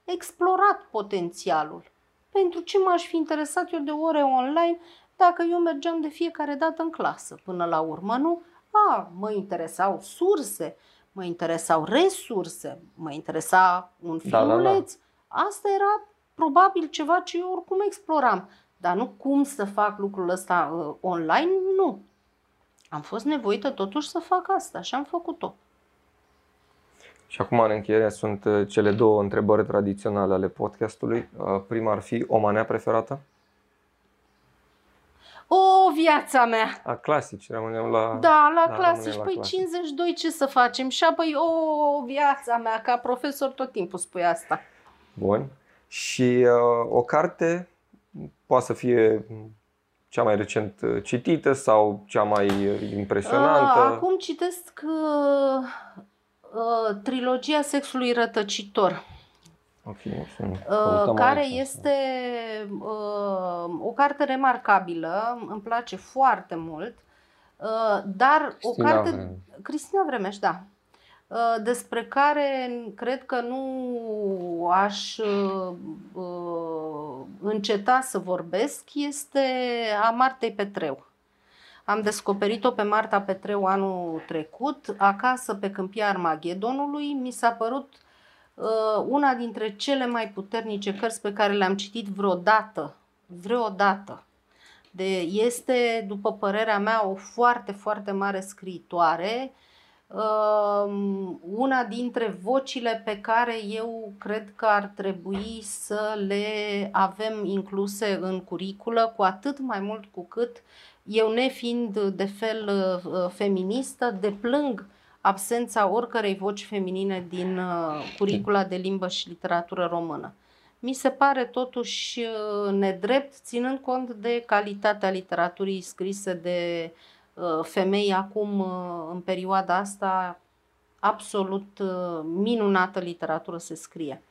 explorat potențialul. Pentru ce m-aș fi interesat eu de ore online dacă eu mergeam de fiecare dată în clasă până la urmă, nu? A, mă interesau surse, mă interesau resurse, mă interesa un Da, da, da. filmuleț. Asta era probabil ceva ce eu oricum exploram. Dar nu cum să fac lucrul ăsta uh, online, nu. Am fost nevoită totuși să fac asta și am făcut-o. Și acum, în încheiere, sunt uh, cele două întrebări tradiționale ale podcastului. Uh, Prima ar fi o manea preferată? O, viața mea! A, clasici, rămânem la... Da, la da, clasici. rămânem la Păi clasici. 52 ce să facem? Și apoi, o, viața mea, ca profesor tot timpul spui asta. Bun. Și uh, o carte poate să fie cea mai recent uh, citită sau cea mai uh, impresionantă. A, acum citesc uh, uh, trilogia sexului rătăcitor. Ok, să Uh, căutăm care aici. este uh, o carte remarcabilă, îmi place foarte mult, uh, dar o Cristina carte Vreme. Cristina Vremeș, da. Uh, despre care cred că nu aș uh, uh, înceta să vorbesc este a Martei Petreu. Am descoperit-o pe Marta Petreu anul trecut, acasă pe câmpia Armagedonului. Mi s-a părut uh, una dintre cele mai puternice cărți pe care le-am citit vreodată. Vreodată. De, este, după părerea mea, o foarte, foarte mare scriitoare. Uh, una dintre vocile pe care eu cred că ar trebui să le avem incluse în curiculă, cu atât mai mult cu cât eu, nefiind de fel uh, feministă, deplâng absența oricărei voci feminine din uh, curicula de limbă și literatură română. mi se pare totuși uh, nedrept, ținând cont de calitatea literaturii scrise de uh, femei acum, uh, în perioada asta, absolut minunată literatură se scrie.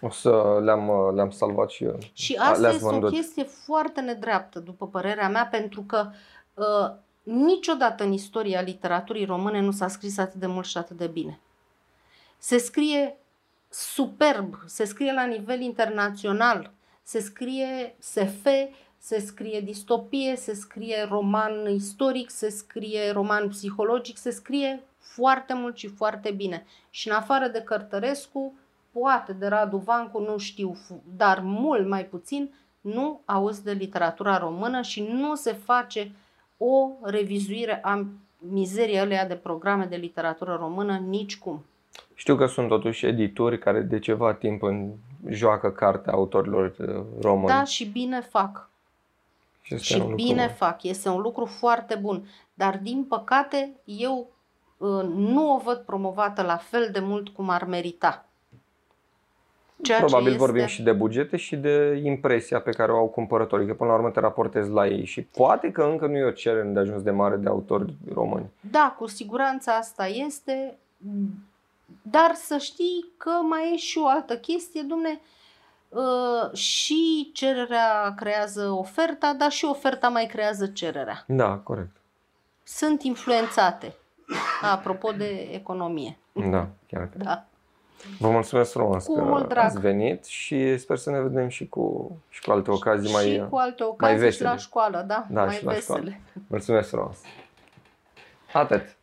O să le-am, le-am salvat și eu. Și asta este vândut. o chestie foarte nedreaptă, după părerea mea, pentru că uh, niciodată în istoria literaturii române nu s-a scris atât de mult și atât de bine. Se scrie superb, se scrie la nivel internațional, se scrie SF, se scrie distopie, se scrie roman istoric, se scrie roman psihologic, se scrie foarte mult și foarte bine. Și în afară de Cărtărescu, poate de Radu Vancu, nu știu, dar mult mai puțin, nu auzi de literatura română și nu se face o revizuire a mizeriei alea de programe de literatură română nici cum. Știu că sunt totuși edituri care de ceva timp în joacă cartea autorilor uh, români. Da, și bine fac. Și, și bine bun. fac. Este un lucru foarte bun. Dar, din păcate, eu uh, nu o văd promovată la fel de mult cum ar merita. Ceea Probabil este... vorbim și de bugete și de impresia pe care o au cumpărătorii, că până la urmă te raportezi la ei și poate că încă nu e o cerere de ajuns de mare de autori români. Da, cu siguranță asta este, dar să știi că mai e și o altă chestie, dumne, uh, și cererea creează oferta, dar și oferta mai creează cererea. Da, corect. Sunt influențate, apropo de economie. Da, chiar. Da. Vă mulțumesc frumos cu că mult drag. ați venit și sper să ne vedem și cu, și cu alte ocazii mai Și cu alte ocazii mai vesele. și la școală, da, da mai și vesele. La școală. Mulțumesc frumos. Atât.